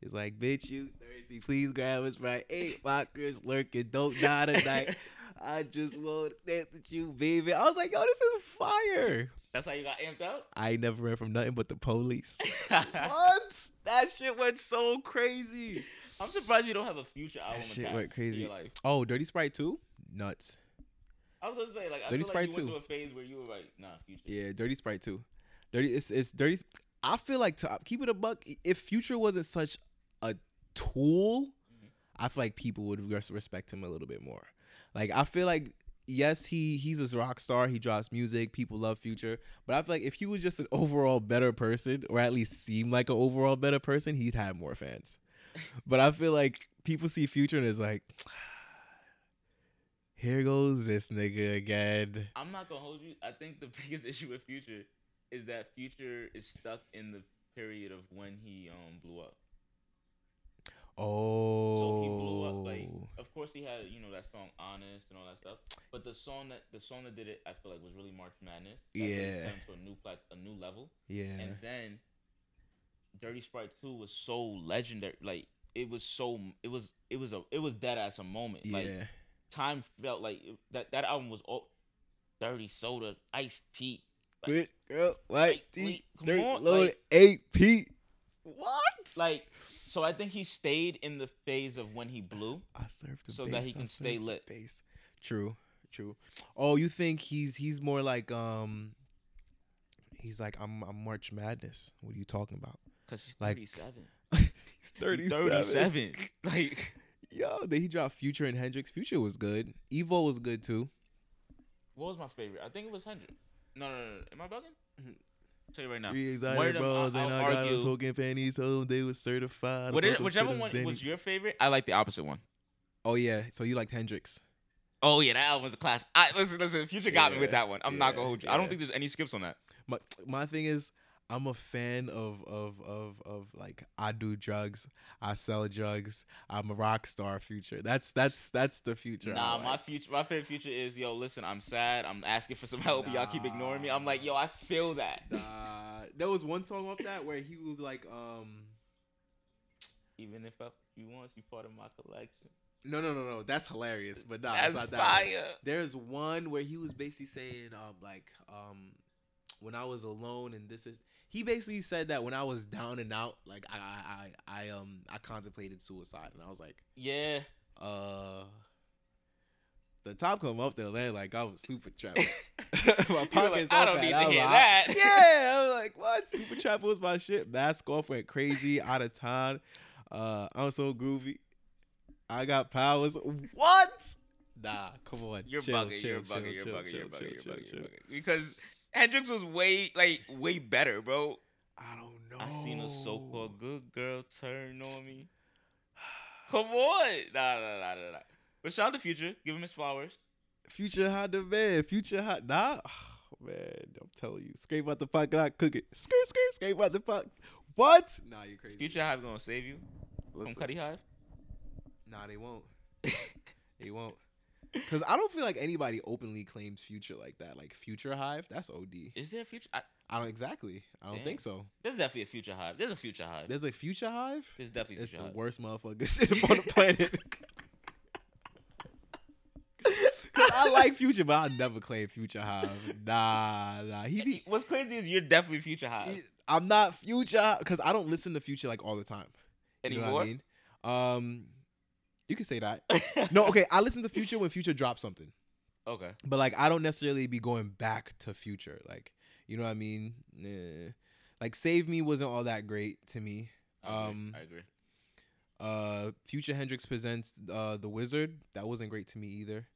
It's like, bitch, you thirsty. Please grab us right. Eight vodkas lurking. Don't die tonight. I just want to dance with you, baby. I was like, yo, this is fire. That's how you got amped out. I never ran from nothing but the police. what? That shit went so crazy. I'm surprised you don't have a future album. shit attack went crazy. Oh, Dirty Sprite 2? Nuts. I was gonna say like I Dirty feel like you Sprite went too. through a phase where you were like, nah, future. Yeah, Dirty Sprite 2. Dirty it's it's dirty I feel like to keep it a buck, if Future wasn't such a tool, Mhm. I feel like people would res- respect him a little bit more. Like I feel like yes, he he's a rock star. He drops music. People love Future, but I feel like if he was just an overall better person, or at least seemed like an overall better person, he'd have more fans. but I feel like people see Future and it's like, here goes this nigga again. I'm not gonna hold you. I think the biggest issue with Future is that Future is stuck in the period of when he um blew up. Oh, So he blew up like of course he had, you know, that song Honest and all that stuff. But the song that the song that did it, I feel like was really March Madness. That Yeah. to a new plat a new level. yeah, And then Dirty Sprite 2 was so legendary. Like it was so it was it was a it was dead ass a moment. yeah. Like time felt like that that album was all dirty soda, iced tea. Like, girl, white like, tee, wait, come dirt on, loaded, like- eight P. What? like so I think he stayed in the phase of when he blew. I served the so base, that he I can stay lit. Base. True, true. Oh, you think he's he's more like um, he's like I'm I'm March Madness. What are you talking about? Cause he's Like, 37. he's He's 37. 37. like Yo, then he dropped Future and Hendrix. Future was good. Evo was good too. what was my favorite? I think it was Hendrix. No, no, no, no. Am I bugging? Mhm. tell you right now. Three them, bros, and I'll got us soaking panties, so they was certified. What- to whichever one Zenny. was your favorite, I like the opposite one. Oh yeah, so you liked Hendrix. Oh yeah, that album's a class. I listen, listen. Future got me with that one. I'm not gonna hold you. I don't think there's any skips on that. My my thing is, I'm a fan of of of of like I do drugs, I sell drugs, I'm a rock star future. That's that's that's the future. Nah, my like. future, my favorite future is yo. Listen, I'm sad. I'm asking for some help. and Y'all keep ignoring me. I'm like, yo, I feel that. Nah, there was one song off that where he was like, um, Even if I, you want, you part of my collection. no, no, no, no, that's hilarious, but nah, That's it's not that one. fire. There's one where he was basically saying, um, like, um, when I was alone and this is. He basically said that when I was down and out, like I, I, I, I um, I contemplated suicide, and I was like, Yeah. uh, the top come up there, man, like I was super trapped. my pockets like, I don't fat. need to hear like, that. Yeah, I was like, what? Super trap was my shit. Mask off went crazy, out of town. Uh, I'm so groovy. I got powers. What? Nah, come on. You're Chill, bugging. chill, you're bugging. You're chill, You're bugging. You're bugging. You're bugging. Because Hendrix was way like way better, bro. I don't know. I seen a so-called good girl turn on me. Come on, nah, nah, nah, nah, nah. But shout out to Future. Give him his flowers. Future hot the man. Future hot. Nah. Oh, man, I'm telling you. Scrape out the pot, not cook it. Skirt, skirt, scrape out the pot. What? Nah, you crazy. Future Hive gonna save you Listen. from Cudi Hive. Nah, they won't. they won't. Cause I don't feel like anybody openly claims future like that. Like future hive, that's OD. Is there a Future? I, I don't exactly. I don't think so. there's definitely a Future Hive. There's a Future Hive. There's a future hive. There's definitely a It's the Hive. worst motherfuckers on the planet. I like future, but I never claim future hive. Nah, nah. He be. What's crazy is you're definitely Future Hive he- I'm not future because I don't listen to future like all the time. You know anymore. what I mean? Um, you can say that. no, okay. I listen to future when future drops something. okay. but like I don't necessarily be going back to future. Like you know what I mean? Eh. Like Save Me wasn't all that great to me. I agree. Um, I agree. Uh, Future Hendrix presents uh the Wizard. That wasn't great to me either.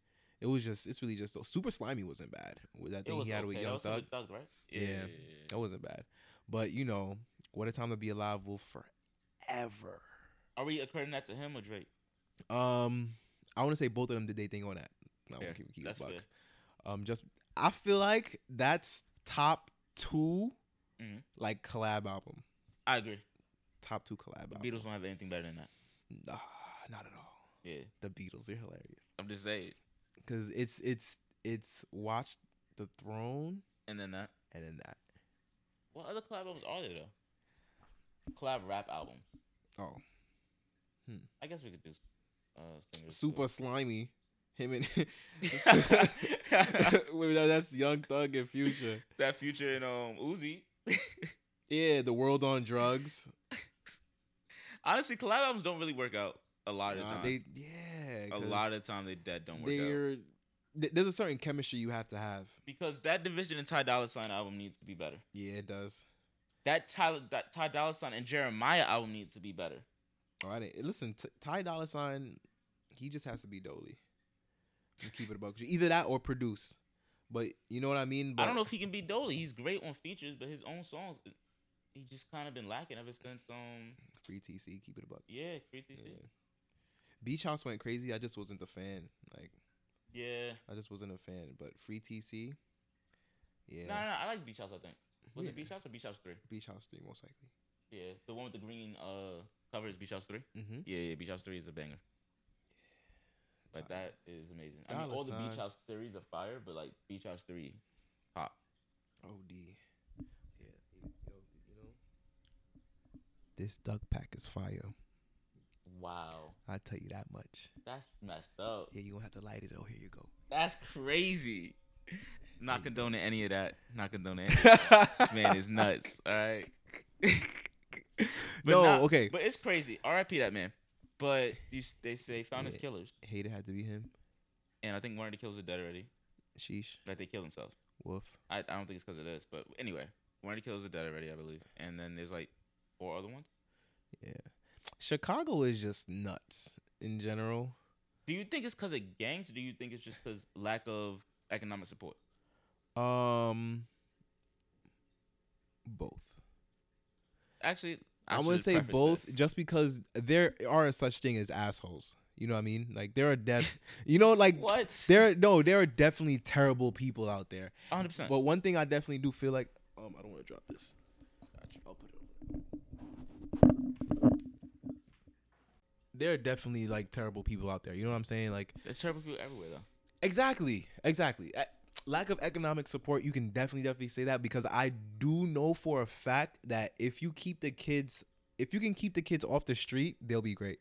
It was just it's really just Super Slimey wasn't bad. With that thing he had with okay. That Young was Thug, with Thug, right? Yeah. that wasn't bad. But you know, What a Time to Be Alive will forever. Are we accrediting that to him or Drake? Um, I want to say both of them did they thing on that. No, Fair. keep, keep it That's fair. Um, just I feel like that's top two Mhm. like collab album. I agree. Top two collab The album. Beatles don't have anything better than that. Nah, not at all. Yeah, The Beatles are hilarious I'm just saying. because it's it's it's Watch the Throne And then that. and then that. What other collab albums are there though? Collab rap album. Oh, Hmm. I guess we could do. Uh, super slimey. Him and Wait, no, that's Young Thug and Future. that future and um Uzi. Yeah, the world on drugs. Honestly, collab albums don't really work out a lot of the Nah, time. they yeah, a lot of the time they dead don't work out th- there's a certain chemistry you have to have. because that Division and Ty Dolla Sign album needs to be better. Yeah, it does. That Ty that Ty Dolla Sign and Jeremih album needs to be better. All right, listen, T- Ty Dolla Sign, he just has to be Dolly. Keep it about either that or produce. But you know what I mean. But I don't know if he can be Dolly. He's great on features, but his own songs, he just kind of been lacking ever since. Um, Free TC, keep it about. yeah, free TC. yeah. Beach House went crazy. I just wasn't a fan. Like yeah. I just wasn't a fan. But Free TC, yeah, No, no, no, I like Beach House. I think was Yeah. it Beach House or Beach House Three? Beach House three most likely. Yeah, the one with the green uh cover is Beach House Three. Mm-hmm. Yeah, yeah, Beach House Three is a banger. Like Ty- that is amazing. I mean, Dollar all the Beach Sign. House series are fire, but like Beach House Three, pop. OD. Yeah, yo, you know. This duck pack is fire. Wow, I tell you that much. that's messed up. Yeah, you gonna have to light it. Oh, here you go. That's crazy. Not condoning any of that. Not condoning any of that. This man is nuts. All right. But no, nah, okay. But it's crazy. R.I.P. that man. But you, they say found his killers, Hate it had to be him. and I think one of the killers are dead already. Sheesh. Like they killed themselves. Woof. I, I don't think it's because of this, but anyway, one of the killers are dead already, I believe. And then there's like four other ones. Yeah. Chicago is just nuts in general. Do you think it's because of gangs? Or do you think it's just because lack of economic support? Um both. Actually, I'm gonna say both, this. just because there are such thing as assholes. You know what I mean? Like there are def, you know, like what? There, no, there are definitely terrible people out there. 100. But one thing I definitely do feel like, um, I don't want to drop this. I'll put it. Over. There are definitely like terrible people out there. You know what I'm saying? Like there's terrible people everywhere, though. Exactly, exactly. I, lack of economic support, you can definitely definitely say that because I do know for a fact that if you keep the kids, if you can keep the kids off the street, they'll be great.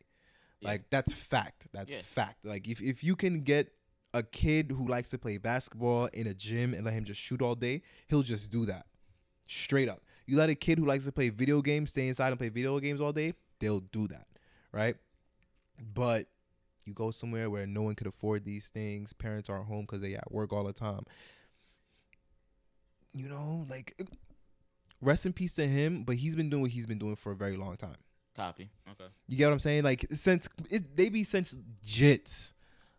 Yeah. Like that's fact. That's Yeah. fact. Like if if you can get a kid who likes to play basketball in a gym and let him just shoot all day, he'll just do that. Straight up. You let a kid who likes to play video games stay inside and play video games all day, they'll do that. Right? But you go somewhere where no one could afford these things, parents are home because they at work all the time. You know, like rest in peace to him, but he's been doing what he's been doing for a very long time. Copy. Okay. You get what I'm saying? Like since it, they be since jits.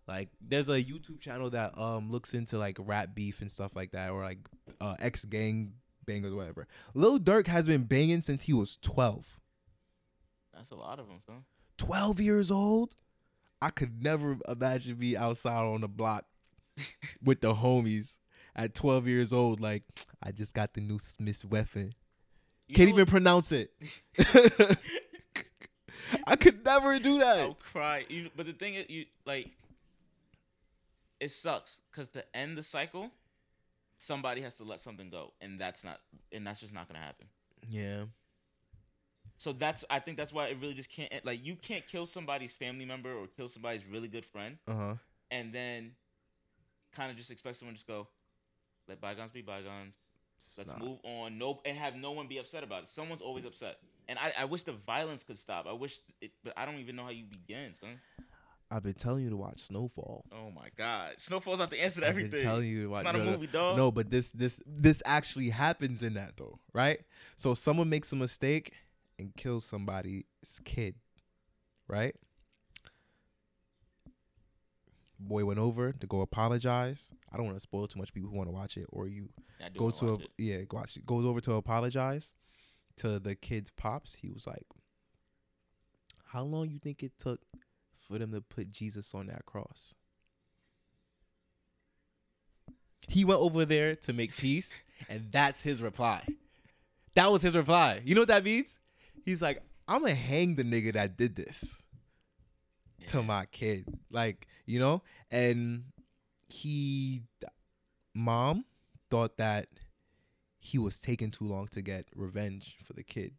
Like there's a YouTube channel that um looks into like rap beef and stuff like that, or like uh, ex gang bangers, whatever. Lil Durk has been banging since he was 12. That's a lot of them, son. 12 years old. I could never imagine me outside on the block with the homies at 12 years old. Like I just got the new Smith weapon. You Can't even pronounce it. I could never do that. I'll cry. You, but the thing is, you like, it sucks because to end the cycle, somebody has to let something go, and that's not, and that's just not gonna happen. Yeah. So that's, I think that's why it really just can't, like, you can't kill somebody's family member or kill somebody's really good friend, Uh huh. and then kind of just expect someone to just go, let bygones be bygones. Let's move on. No, and have no one be upset about it. Someone's always upset, and I, I wish the violence could stop. I wish, it, but I don't even know how you begin, son. I've been telling you to watch Snowfall. Oh my God, Snowfall's not the answer to I've everything. been telling you to watch. it's not no, a movie, dog. No, but this this this actually happens in that though, right? So someone makes a mistake and kills somebody's kid, right? Boy went over to go apologize. I don't want to spoil too much people who want to watch it, or you I do goes wanna to a, it. yeah, go watch it. Goes over to apologize to the kid's pops. He was like, "How long you think it took for them to put Jesus on that cross?" He went over there to make peace, and that's his reply. That was his reply. You know what that means? He's like, "I'm gonna hang the nigga that did this." to my kid. Like, you know? And he mom thought that he was taking too long to get revenge for the kid.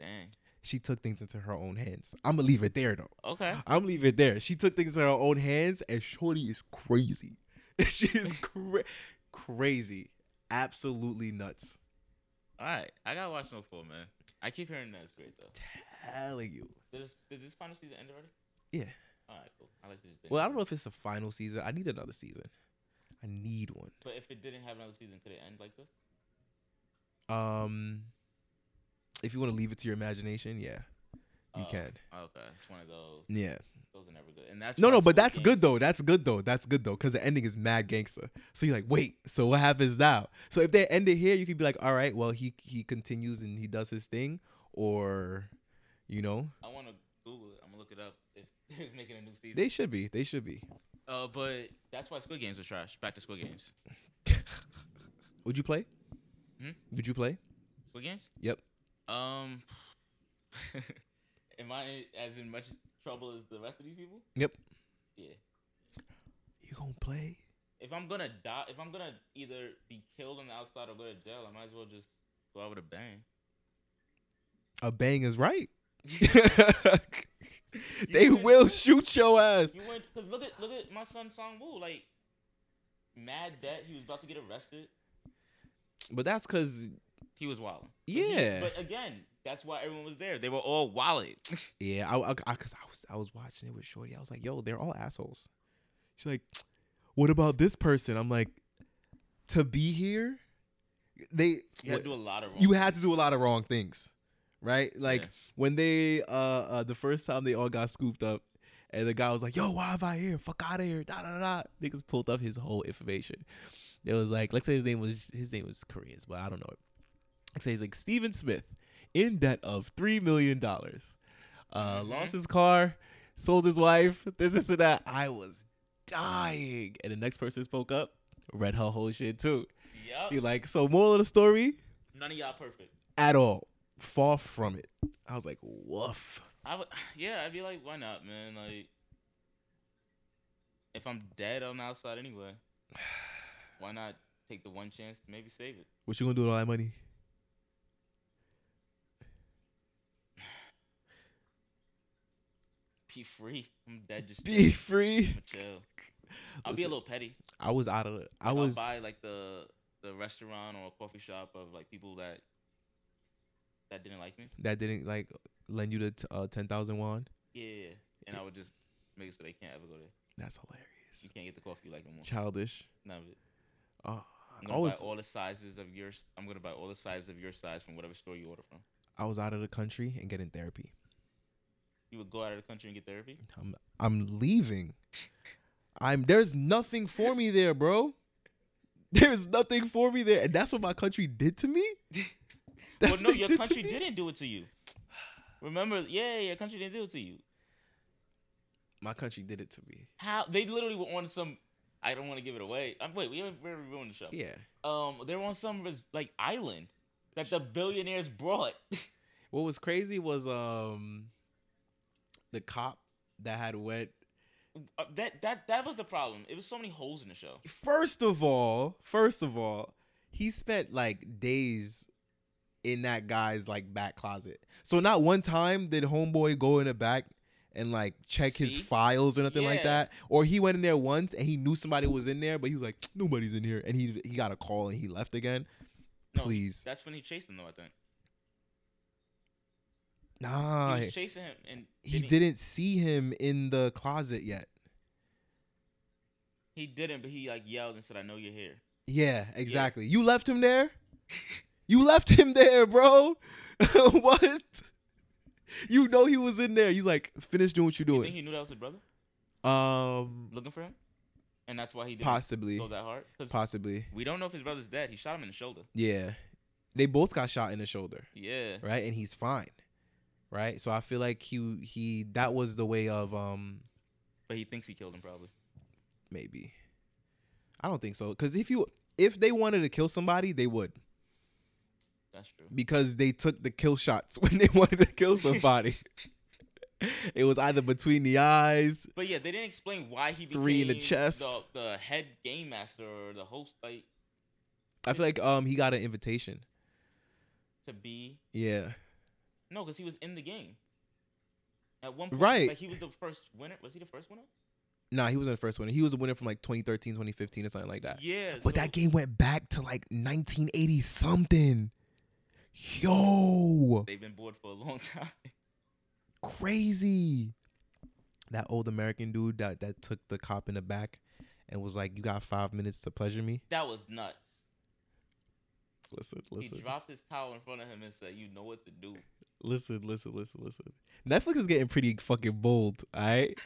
Dang. She took things into her own hands. I'm gonna leave it there though. Okay. I'm leave it there. She took things into her own hands, and Shorty is crazy. she is cra- crazy, absolutely nuts. All right. I gotta watch Snowfall, man. I keep hearing that it's great though. Telling you. Did this, did this final season end already? Yeah. All right. Cool. I like this. Well, I don't know if it's the final season. I need another season. I need one. But if it didn't have another season, could it end like this? Um, if you want to leave it to your imagination, yeah, you Oh, can. Okay. It's one of those. Yeah. Those are never good. And that's No, no, but that's Games- good though. That's good though. That's good though, because the ending is mad gangster. So you're like, wait, so what happens now? So if they end it here, you could be like, all right, well, he he continues and he does his thing, or, you know, I want to Google it. I'm gonna look it up if they're making a new season. they should be. They should be. uh, but that's why Squid Games was trash. Back to Squid Games. Would you play? Hmm? Would you play? Squid Games? Yep. Um, am I as in much trouble as the rest of these people? Yep. Yeah. You gonna play? If I'm gonna die, if I'm gonna either be killed on the outside or go to jail, I might as well just go out with a bang. A bang is right. they will shoot your ass. You went because look at look at my son Sang-woo, like mad that he was about to get arrested. But that's because He was wild. Yeah. But again, that's why everyone was there. They were all wallet. Yeah, I, I, I cause I was I was watching it with Shorty. I was like, yo, they're all assholes. She's like, what about this person? I'm like, to be here, they you had to do a lot of wrong. you had to do a lot of wrong things, right? Like Yeah. when they uh, uh the first time they all got scooped up, and the guy was like, yo, why am I here? Fuck out of here! Da da da. Niggas pulled up his whole information. It was like, let's say his name was his name was Koreans, but I don't know it. Let's say he's like Steven Smith, in debt of three million dollars. Uh, Mhm. lost his car, sold his wife, this, this, and that. I was dying. And the next person spoke up, read her whole shit too. Yup. He like, so moral of the story, None of y'all perfect. at all. Far from it. I was like, woof. I would, yeah, I'd be like, why not, man? Like, if I'm dead on the outside anyway, why not take the one chance to maybe save it? What you gonna do with all that money? Be free. I'm dead. Just Be chill. free. I'ma chill. I'll be a little petty. I was out of. The, I Like, was. I'll buy like the the restaurant or coffee shop of like people that that didn't like me. that didn't like lend you the t- uh, ten thousand won. Yeah, and I would just make it so they can't ever go there. That's hilarious. You can't get the coffee you like no more. Childish. None of it. Oh, I'm gonna buy all the sizes of yours. I'm gonna buy all the sizes of your size from whatever store you order from. I was out of the country and getting therapy. You would go out of the country and get therapy. I'm I'm leaving. I'm there's nothing for me there, bro. There's nothing for me there, and that's what my country did to me. well, no, your did country didn't do it to you. Remember, yeah, your country didn't do it to you. My country did it to me. How they literally were on some. I don't want to give it away. Um, wait, we we ruined the show. Yeah. Um, they were on some res- like island that the billionaires brought. What was crazy was um the cop that had went Uh, that that that was the problem. It was so many holes in the show. first of all, first of all, he spent like days in that guy's like back closet. So not one time did homeboy go in the back and like check his files or nothing like that. Or he went in there once and he knew somebody was in there, but he was like, nobody's in here, and he he got a call and he left again. No, Please, That's when he chased them, though. I think nah, he was chasing him, and he didn't, didn't see him in the closet yet. He didn't, but he like yelled and said, "I know you're here." Yeah, exactly. You left him there. you left him there, bro. what? You know he was in there. You like finish doing what you're You doing. think he knew that was his brother um, looking for him, and that's why he didn't possibly, go that hard? Possibly. we don't know if his brother's dead. He shot him in the shoulder. Yeah, they both got shot in the shoulder, Yeah, right? And he's fine, right? So I feel like he he that was the way of um but he thinks he killed him probably. maybe. I don't think so because if you if they wanted to kill somebody, they would That's true. because they took the kill shots when they wanted to kill somebody. it was either between the eyes. But yeah, they didn't explain why he became Three in the chest. the, the head game master or the host, like I feel like um he got an invitation. to be. Yeah. No, because he was in the game. At one point, Right. Like he was the first winner. Was he the first winner? Nah, he wasn't the first winner. He was a winner from like 2013, 2015 or something like that. Yeah. But so- that game went back to like 1980 something. Yo, they've been bored for a long time. crazy. That old American dude that that took the cop in the back and was like, "You got 5 minutes to pleasure me." That was nuts. Listen, listen. He dropped his towel in front of him and said, "You know what to do." Listen, listen, listen, listen. Netflix is getting pretty fucking bold, alright?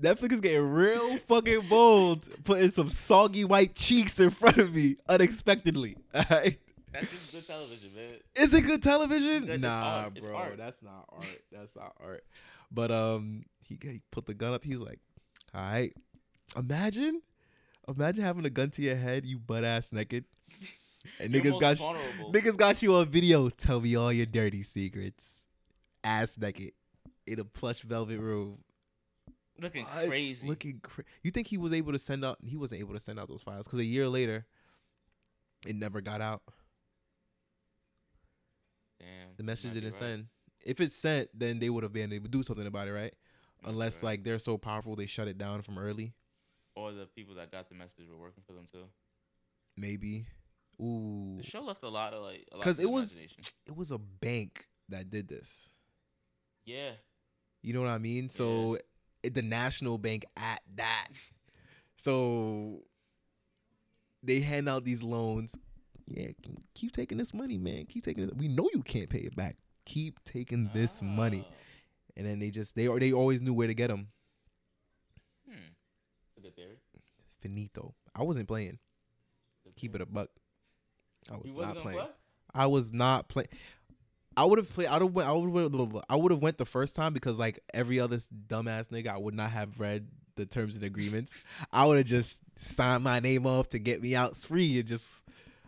Netflix is getting real fucking bold, putting some soggy white cheeks in front of me unexpectedly. Alright? That's just good television, man. Is it good television? Nah, bro. That's not art. That's not art. But um he, he put the gun up, He's like, Alright. Imagine imagine having a gun to your head, you butt ass naked. And You're niggas got vulnerable. Niggas got you on video. Tell me all your dirty secrets. Ass naked in a plush velvet room. looking What? crazy. Looking cra- You think he was able to send out? He wasn't able to send out those files because a year later, it never got out. Damn. The message didn't right. send. If it sent, then they would have been able to do something about it, right? Might Unless right. like they're so powerful, they shut it down from early. or the people that got the message were working for them too. Maybe. Ooh, The show left a lot of like a lot 'Cause to it was- it was a bank that did this. yeah. You know what I mean? So it, the national bank at that. So they hand out these loans. Yeah, keep taking this money, man. Keep taking it. We know you can't pay it back. Keep taking this money. Ah. And then they just they they always knew where to get them. Hmm. It's a good theory. Finito. I wasn't playing. Good Keep it a buck. I was wasn't playing. play? I was not playing. I would have played. I would. I would. I would have went the first time because like every other dumbass nigga, I would not have read the terms and agreements. I would have just signed my name off to get me out free and just.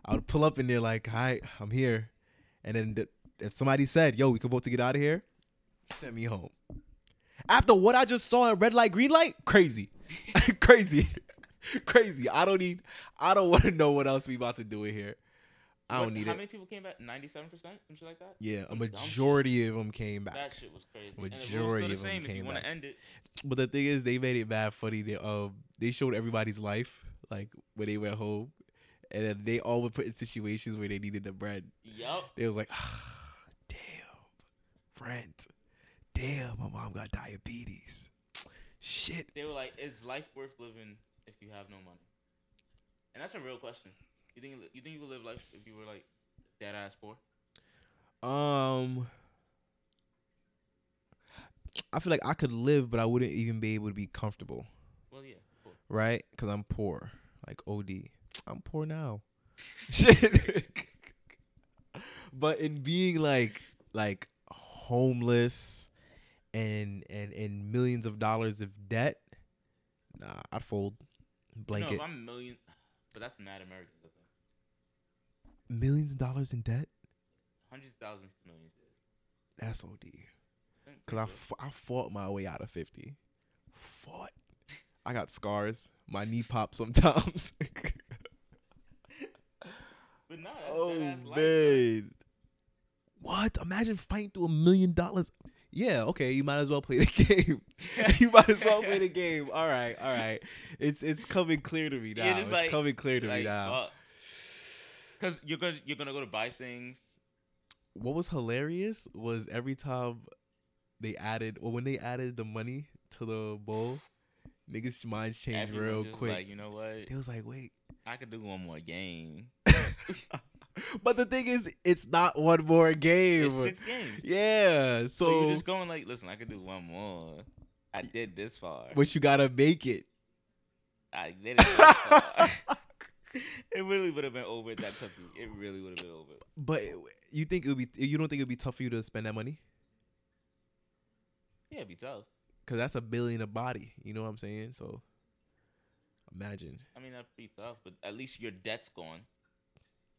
I would pull up in there like, "Hi, I'm here," and then th- if somebody said, "Yo, we can vote to get out of here," Send me home. After what I just saw in red light, green light, crazy, crazy, crazy. I don't need. I don't want to know what else we about to do in here. I don't need How it. How many people came back? Ninety-seven percent, some shit like that. Yeah, a Some dumb shit. majority of them came back. That shit was crazy. and the rule's Majority still the of them same if you came back. end it. But the thing is, they made it bad funny. They um they showed everybody's life like when they went home, and then they all were put in situations where they needed the bread. Yup. They was like, ah, damn, rent, damn, my mom got diabetes. Shit. They were like, "Is life worth living if you have no money?" And that's a real question. You think you think you would live life if you were like dead ass poor? Um, I feel like I could live, but I wouldn't even be able to be comfortable, Well, yeah. Right? Because I'm poor, like OD. I'm poor now. Shit. but in being like like homeless and and and millions of dollars of debt, nah, I'd fold. Blanket. if I'm million, but that's mad American. I millions of dollars in debt? Hundreds of thousands to millions. That's OD. Cause I, pretty fought my way out of fifty. Fought. I got scars. My knee pops sometimes. But no, oh life. man. What? Imagine fighting through a million dollars. Yeah, okay. You might as well play the game. you might as well play the game. All right, all right. It's it's coming clear to me now. Yeah, just it's like- coming clear to me now. fuck. Cause you're gonna you're gonna go to buy things. What was hilarious was every time they added, or when they added the money to the bowl, niggas' minds changed everyone real quick. Like you know what? they was like, wait. I could do one more game. but the thing is, it's not one more game. It's six games. Yeah, so, So, you're just going like, listen, I could do one more. I did this far. but you gotta make it. I did it this far. it really would have been over at that country. It really would have been over. But you think it would be? You don't think it would be tough for you to spend that money? Yeah, it'd be tough. Cause that's a billion a body. You know what I'm saying? So imagine. I mean, that'd be tough, but at least your debt's gone.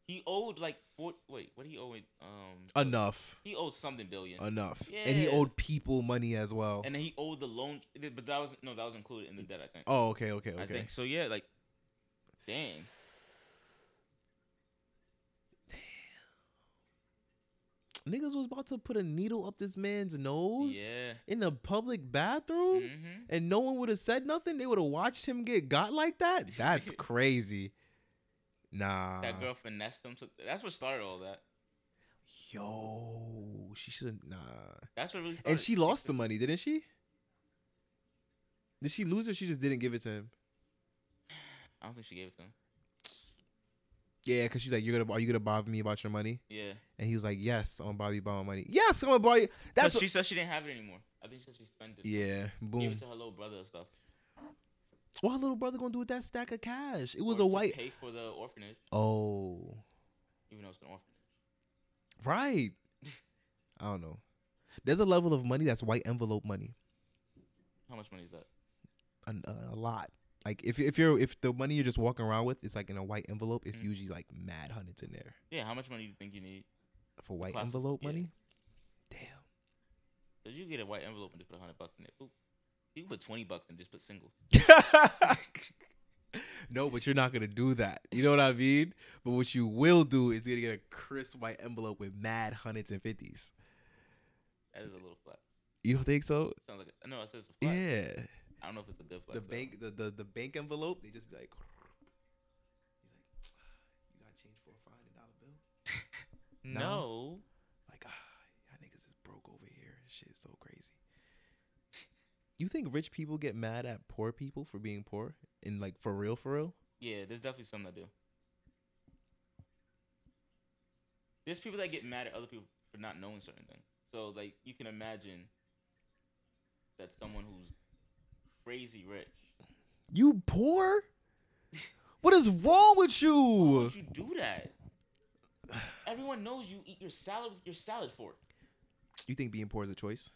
He owed like four. Wait, what he owed? Um, Enough. he owed something billion, Enough. And he owed people money as well. and then he owed the loan. But that was no, that was included in the debt. I think. oh, okay, okay, okay. I think so. Yeah, like, dang. Niggas was about to put a needle up this man's nose Yeah. in the public bathroom. Mm-hmm. and no one would have said nothing, they would have watched him get got like that. That's crazy. Nah. That girl finessed him. To, that's what started all that. Yo, she should nah. That's what really started. And she lost the money, didn't she? Did she lose or she just didn't give it to him? I don't think she gave it to him. Yeah, cause she's like, "You're gonna, are you gonna bother me about your money?" Yeah. And he was like, "Yes, I'm gonna bother you about my money. Yes, I'm gonna bother you." That's That's she said she didn't have it anymore. I think she said she spent it. yeah. Gave Boom. it to her little brother or stuff. What her little brother gonna do with that stack of cash? It was Or a to white. Pay for the orphanage, Oh, even though it's an orphanage. right. I don't know. There's a level of money that's white envelope money. How much money is that? a, uh, a lot. Like if if you're if the money you're just walking around with is like in a white envelope, it's Mhm. usually like mad hundreds in there Yeah. How much money do you think you need? for white Classic- envelope yeah. money. Cause you get a white envelope and just put hundred bucks in it. Oop. You can put twenty bucks and just put single. No, but you're not gonna do that. You know what I mean? But what you will do is you're gonna get a crisp white envelope with mad hundreds and fifties. That is a little flat. You don't think so? Sounds like a, no. It says a flex. Yeah. I don't know if it's a good flex. The bank, the, the the bank envelope, they just be like, you like, you got change for a five hundred dollar bill? No. Like, ah, y'all niggas is broke over here. Shit is so crazy. You think rich people get mad at poor people for being poor? And like for real, for real? Yeah, there's definitely some that do. There's people that get mad at other people for not knowing certain things. So like you can imagine that someone who's crazy rich. You poor? What is wrong with Why you? would you do that? Everyone knows you eat your salad with your salad fork. You think being poor is a choice?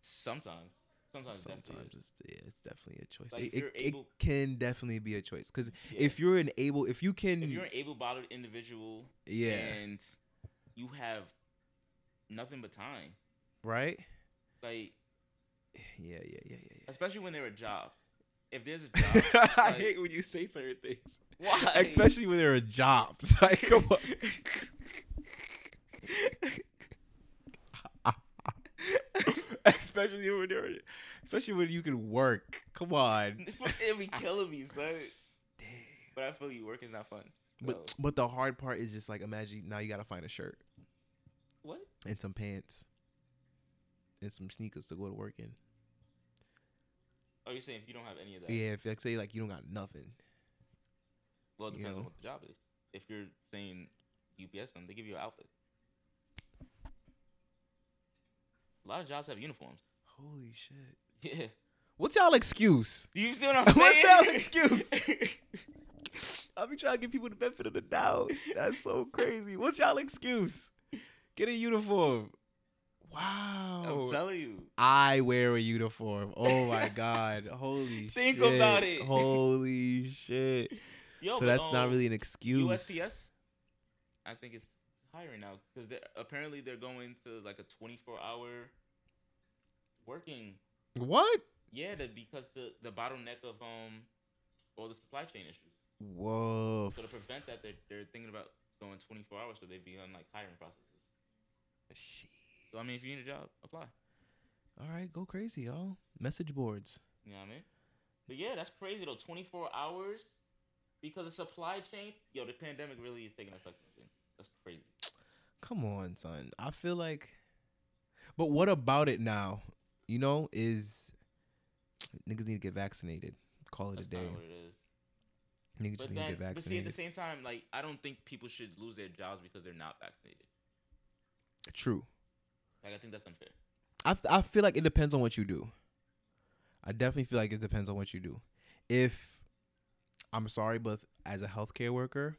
Sometimes. Sometimes, definitely Sometimes it's yeah, it's definitely a choice. Like, it, it- it can definitely be a choice because Yeah. if you're an able, if you can, if you're an able-bodied individual yeah, and you have nothing but time, right. Like, Yeah, yeah, yeah, yeah, especially when there are jobs. If there's a job, yeah. I hate when you say certain things, why? especially when there are jobs. Like, come on. especially when there, especially when you can work. Come on. It'd be killing me, son. But I feel you. Work is not fun. But but the hard part is just like imagine now you gotta find a shirt what? and some pants and some sneakers to go to work in. Oh, you're saying if you don't have any of that? Yeah, if like say like you don't got nothing. Well, it You depends know. on what the job is. If you're saying UPS, them they give you an outfit. A lot of jobs have uniforms. Holy shit. Yeah. What's y'all excuse? Do you see what I'm saying? What's y'all excuse? I'll be trying to give people the benefit of the doubt. That's so crazy. What's y'all excuse? Get a uniform. Wow. I'm telling you. I wear a uniform. Oh my god. Holy Think shit. about it. Holy shit. Yo, so but, that's not um, really an excuse. USPS, I think it's hiring now because apparently they're going to like a 24 hour working. What? Yeah, the, because the the bottleneck of um all the supply chain issues. Whoa. So to prevent that, they're they're thinking about going 24 hours, so they've begun like hiring processes. So I mean, if you need a job, apply. All right, go crazy, y'all. Message boards. You know what I mean? But yeah, that's crazy though. 24 hours because of supply chain. Yo, the pandemic really is taking effect. That's crazy. Come on, son. I feel like But what about it now? You know, is niggas need to get vaccinated. Call it That's a day. kind of what it is. Niggas just But need to get vaccinated. but see, at the same time, like I don't think people should lose their jobs because they're not vaccinated. True. Like I think that's unfair. I, I feel like it depends on what you do. I definitely feel like it depends on what you do. If I'm sorry, but as a healthcare worker,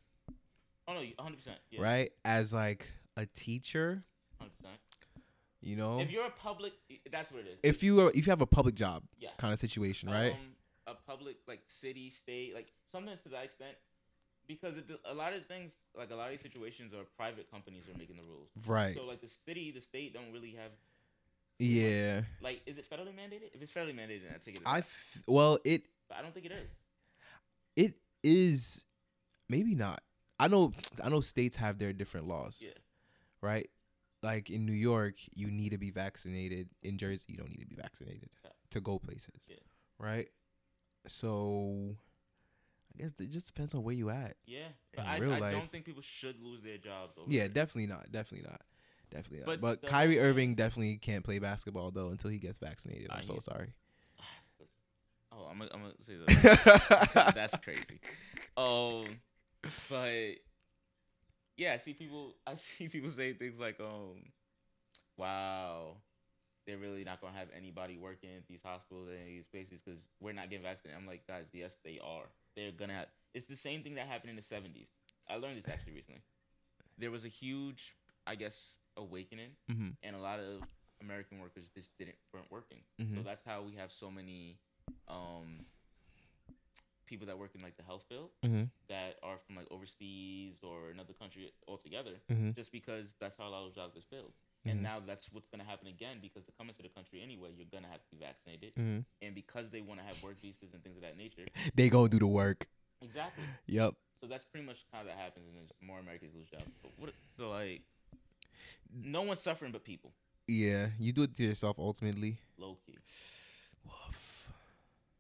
Oh no, 100. percent Yeah, right? As like a teacher, 100. percent you know, If you're a public, that's what it is. if you are if you have a public job yeah, kind of situation, right? Um, a public like city, state, like something to that extent. Because it, a lot of things, like a lot of these situations, are private companies are making the rules. right. So like the city, the state don't really have yeah. like. Is it federally mandated? If it's federally mandated, then I take it. I that. well, it but I don't think it is. it is maybe not. I know I know states have their different laws. Yeah. Right? Like in New York, you need to be vaccinated. In Jersey, you don't need to be vaccinated Yeah. to go places. Yeah. Right? So I guess it just depends on where you at. Yeah, but I, I don't think people should lose their jobs. Over Yeah, it. definitely not. Definitely not. Definitely not. But But, the Kyrie Irving definitely can't play basketball though until he gets vaccinated. I'm Uh, so he- sorry. Oh, I'm gonna, I'm gonna say that. That's crazy. Um, but yeah, I see people. I see people say things like, um, "Wow, they're really not gonna have anybody working at these hospitals and these places because we're not getting vaccinated." I'm like, guys, yes, they are. They're gonna have. It's the same thing that happened in the '70s. I learned this actually recently. There was a huge, I guess, awakening, hmm and a lot of American workers just didn't weren't working. So Mhm. that's how we have so many um, people that work in like the health field hmm that are from like overseas or another country altogether, hmm just because that's how a lot of jobs get filled. And now that's what's gonna happen again because to come into the country anyway, you're gonna have to be vaccinated, hmm and because they want to have work visas and things of that nature. They gonna do the work. Exactly. Yep. So that's pretty much how that happens, and more Americans lose jobs. But what? So like, no one's suffering but people, Yeah, you do it to yourself ultimately. low key. Woof.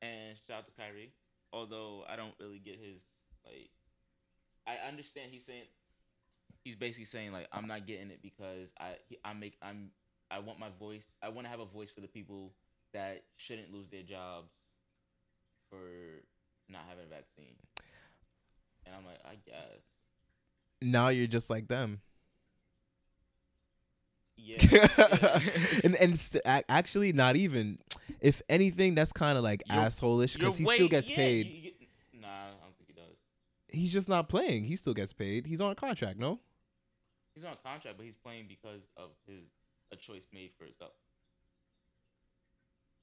And shout out to Kyrie. Although I don't really get his like I understand he's saying he's basically saying like I'm not getting it because I he, I make I'm I want my voice I want to have a voice for the people that shouldn't lose their jobs for not having a vaccine. And I'm like, I guess. Now you're just like them. Yeah. yeah. and and s- a- actually, not even. If anything, that's kind of like You're- asshole-ish because he way- still gets yeah, paid. you- you nah, I don't think he does. He's just not playing. He still gets paid. He's on a contract, no? He's on a contract, but he's playing because of his a choice made for himself.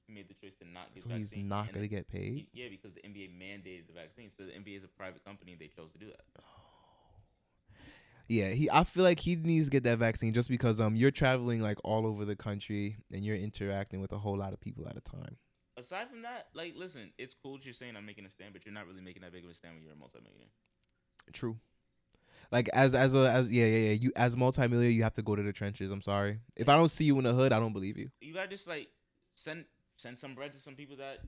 He made the choice to not get So vaccine. he's not gonna it- get paid. yeah, because the NBA mandated the vaccine. So the NBA is a private company, they chose to do that. Yeah, he. I feel like he needs to get that vaccine just because um you're traveling like all over the country and you're interacting with a whole lot of people at a time. Aside from that, like, listen, it's cool that you're saying I'm making a stand, but you're not really making that big of a stand when you're a multimillionaire. True. Like as as a as yeah yeah yeah you as multimillionaire you have to go to the trenches. I'm sorry. If I don't see you in the hood, I don't believe you. You gotta just like send send some bread to some people that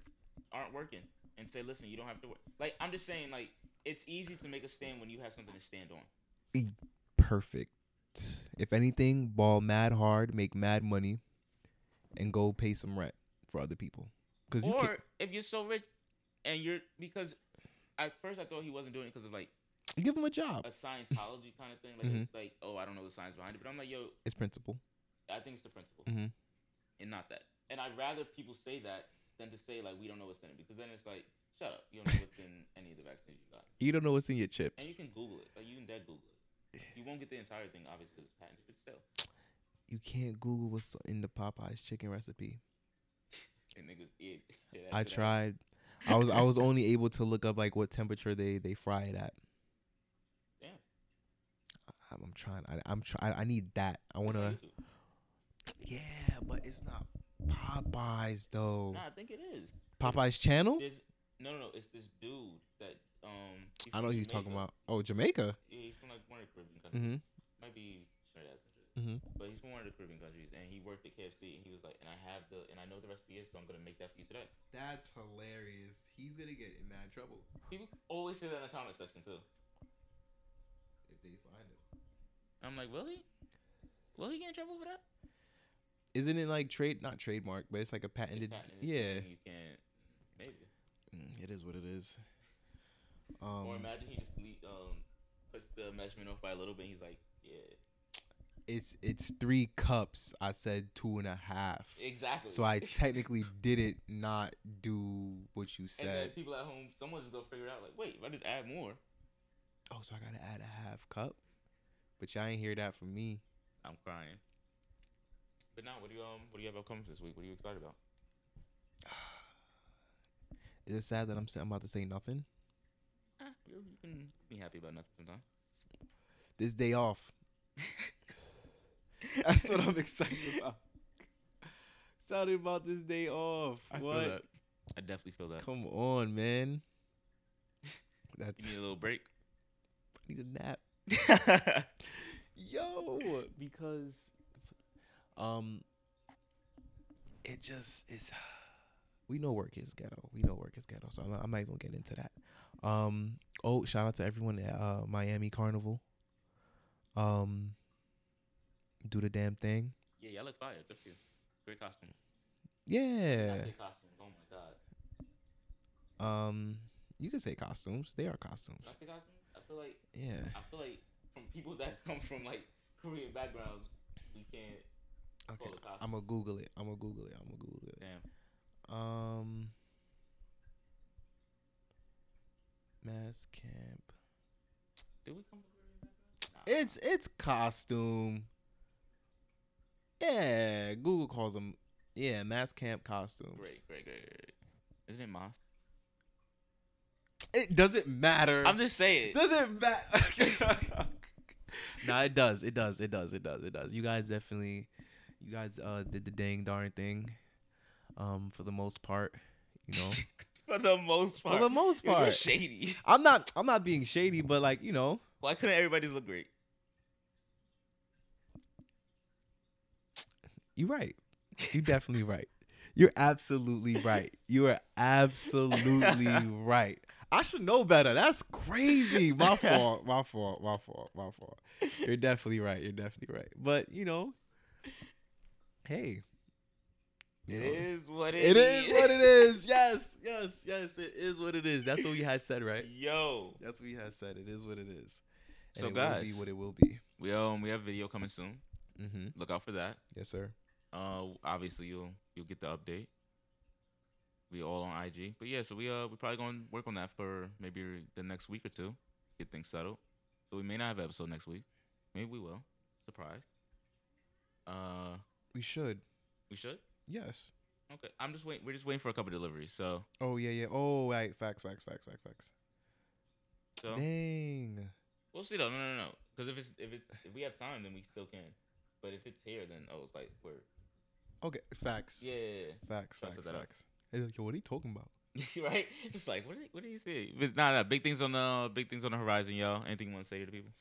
aren't working and say, listen, you don't have to work. Like I'm just saying, like it's easy to make a stand when you have something to stand on. Perfect. If anything, ball mad hard, make mad money, and go pay some rent for other people. Cause you Or can if you're so rich and you're because at first I thought he wasn't doing it because of like give them a job. a Scientology kind of thing, like Mhm. like oh I don't know the science behind it, but I'm like yo It's principle. I think it's the principle Mhm. and not that. And I'd rather people say that than to say like we don't know what's in it because then it's like shut up, you don't know what's in any of the vaccines you got, You don't know what's in your chips. and you can Google it, like you can dead Google it. You won't get the entire thing obviously because it's patented, but still, You can't Google what's in the Popeyes chicken recipe. and niggas eat. Yeah, I tried. I was I was only able to look up like what temperature they they fry it at. I'm, I'm trying. I, I'm trying. I need that. I want to. Yeah, but it's not Popeyes though. Nah, I think it is. Popeyes channel. There's no, no, no. It's this dude that um. I know who you're talking about. Oh, Jamaica. Yeah, he's from like one of the Caribbean countries. Mhm. Might be Trinidad, some shit. Mhm. But he's from one of the Caribbean countries, and he worked at KFC, and he was like, and I have the, and I know the recipe is, so I'm gonna make that for you today. That's hilarious. He's gonna get in mad trouble People always say that in the comment section too. if they find it. I'm like, will he? Will he get in trouble for that? Isn't it like trade? Not trademark, but it's like a patented. patented, yeah. You can't. Maybe. Mm, it is what it is. Um, or imagine he just le- um puts the measurement off by a little bit. He's like, yeah, it's it's three cups. I said two and a half. exactly. So I technically didn't not do what you said. and then people at home, someone's just gonna figure it out. Like, wait, if I just add more, Oh, so I gotta add a half cup. But y'all ain't hear that from me. I'm crying. But now, what do you um, what do you have upcoming this week? What are you excited about? Is it sad that I'm I'm about to say nothing? Ah, you, can be happy about nothing sometimes. This day off. That's what I'm excited about. Excited about this day off. what? I definitely feel that. Come on, man. That's You need a little break. I need a nap. Yo, because um it just is we know work is ghetto. We know work is ghetto, so I'm not, I'm not even gonna get into that. Um oh, shout out to everyone at uh, Miami Carnival. Um do the damn thing. yeah, y'all look fire. Good for you. Great costume. Yeah. Costume. Oh my god. Um you can say costumes. They are costumes. When I say costume, I feel like Yeah. I feel like from people that come from like Korean backgrounds, we can't. Okay. Call it costume. I'm gonna Google it. I'm gonna Google it. I'm gonna Google it. Damn. Um, mas camp. Did we come from Korean backgrounds? Nah. It's it's costume. Yeah, Google calls them. Yeah, mas camp costumes. great, great, great, great. Isn't it Moss? It doesn't matter. I'm just saying. doesn't matter. nah, it does. It does. It does. It does. It does. You guys definitely, you guys uh did the dang darn thing. Um, for the most part, you know. For the most part. for the most You're part, shady. I'm not. I'm not being shady, but like you know, Why couldn't everybody just look great? You're right. You're definitely right. You're absolutely right. You are absolutely right. I should know better. That's crazy. My fault. My fault. My fault. My fault. You're definitely right. You're definitely right. But you know, hey, It know, is what it is what it is. Yes, yes, yes. It is what it is. That's what we had said, right? Yo. That's what we had said. It is what it is. And So it will guys, be what it will be. we um we have video coming soon. Mm-hmm. Look out for that. Yes, sir. Uh, obviously you'll you'll get the update. We all on IG, but yeah, so we uh we probably gonna work on that for maybe the next week or two, get things settled. So we may not have an episode next week. Maybe we will. Surprise. Uh, We should. we should. Yes. Okay, I'm just waiting. We're just waiting for a couple deliveries. So Oh yeah, yeah. Oh right. Facts, facts, facts, facts, facts. so Dang. We'll see though. No, no, no. Because if it's if it's if we have time, then we still can. But if it's here, then oh, it's like we're Okay, facts. yeah, yeah, Facts, facts, facts. Hey, like, yo, what are you talking about? right. It's like what do you, what do you say? But nah, nah. Big things on the big things on the horizon, y'all. Anything you want to say to the people?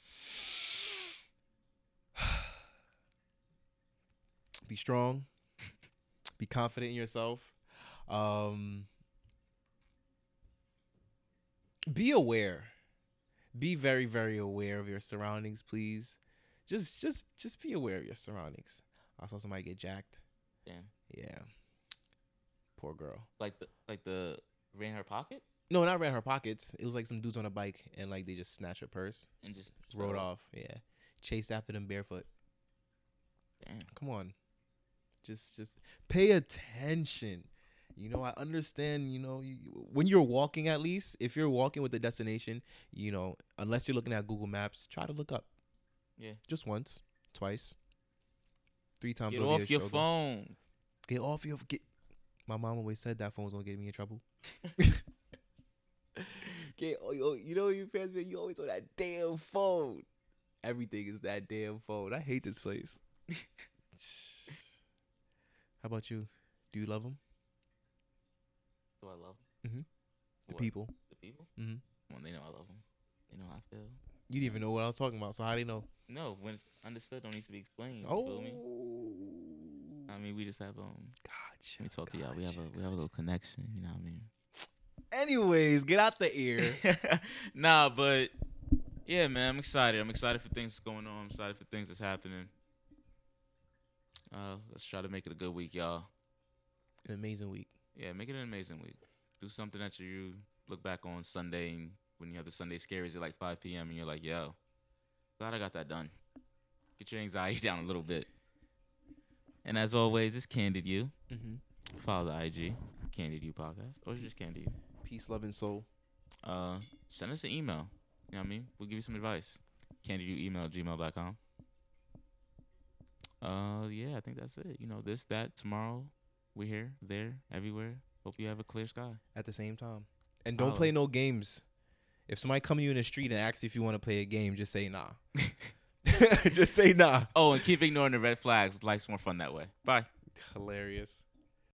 Be strong. Be confident in yourself. Um, be aware. Be very, very aware of your surroundings, please. Just, just, just be aware of your surroundings. I saw somebody get jacked. Yeah. Yeah. Poor girl. Like the like the ran her pocket No, not ran her pockets. It was like some dudes on a bike and like they just snatched her purse, and just rode off. Yeah, chased after them barefoot. Damn. Come on, just just pay attention. You know, I understand. You know, you, when you're walking, at least if you're walking with a destination, you know, unless you're looking at Google Maps, try to look up. Yeah. just once, twice, three times. Get off your phone. Get off your get. My mom always said that phones don't get me in trouble. okay, oh, yo, you know you fans man, you always on that damn phone. Everything is that damn phone. I hate this place. How about you? Do you love them? Do I love Mhm. The What? people. the people? Mm-hmm. Well, they know I love them. They know how I feel. You didn't even know what I was talking about. So how do you know? No, when it's understood, don't need to be explained. You Oh, feel me? I mean, we just have um. gotcha. Let me talk to y'all. We have a we have a little connection. You know what I mean? Anyways, get out the ear. nah, but yeah, man, I'm excited. I'm excited for things going on. I'm excited for things that's happening. Uh, let's try to make it a good week, y'all. An amazing week. Yeah, make it an amazing week. Do something that you look back on Sunday and when you have the Sunday scaries at like 5 p.m. and you're like, yo, glad I got that done. Get your anxiety down a little bit. And as always, it's Candid You. Mm-hmm. Follow the IG, Candid You Podcast, or just Candid You. Peace, love, and soul. uh, send us an email. You know what I mean? We'll give you some advice. Candid You email gmail.com. Uh, yeah, I think that's it. You know, this, that, tomorrow. We're here, there, everywhere. Hope you have a clear sky. at the same time. And don't Oh. play no games. If somebody come to you in the street and asks you if you want to play a game, just say nah. just say nah. Oh, and keep ignoring the red flags. Life's more fun that way. Bye. Hilarious.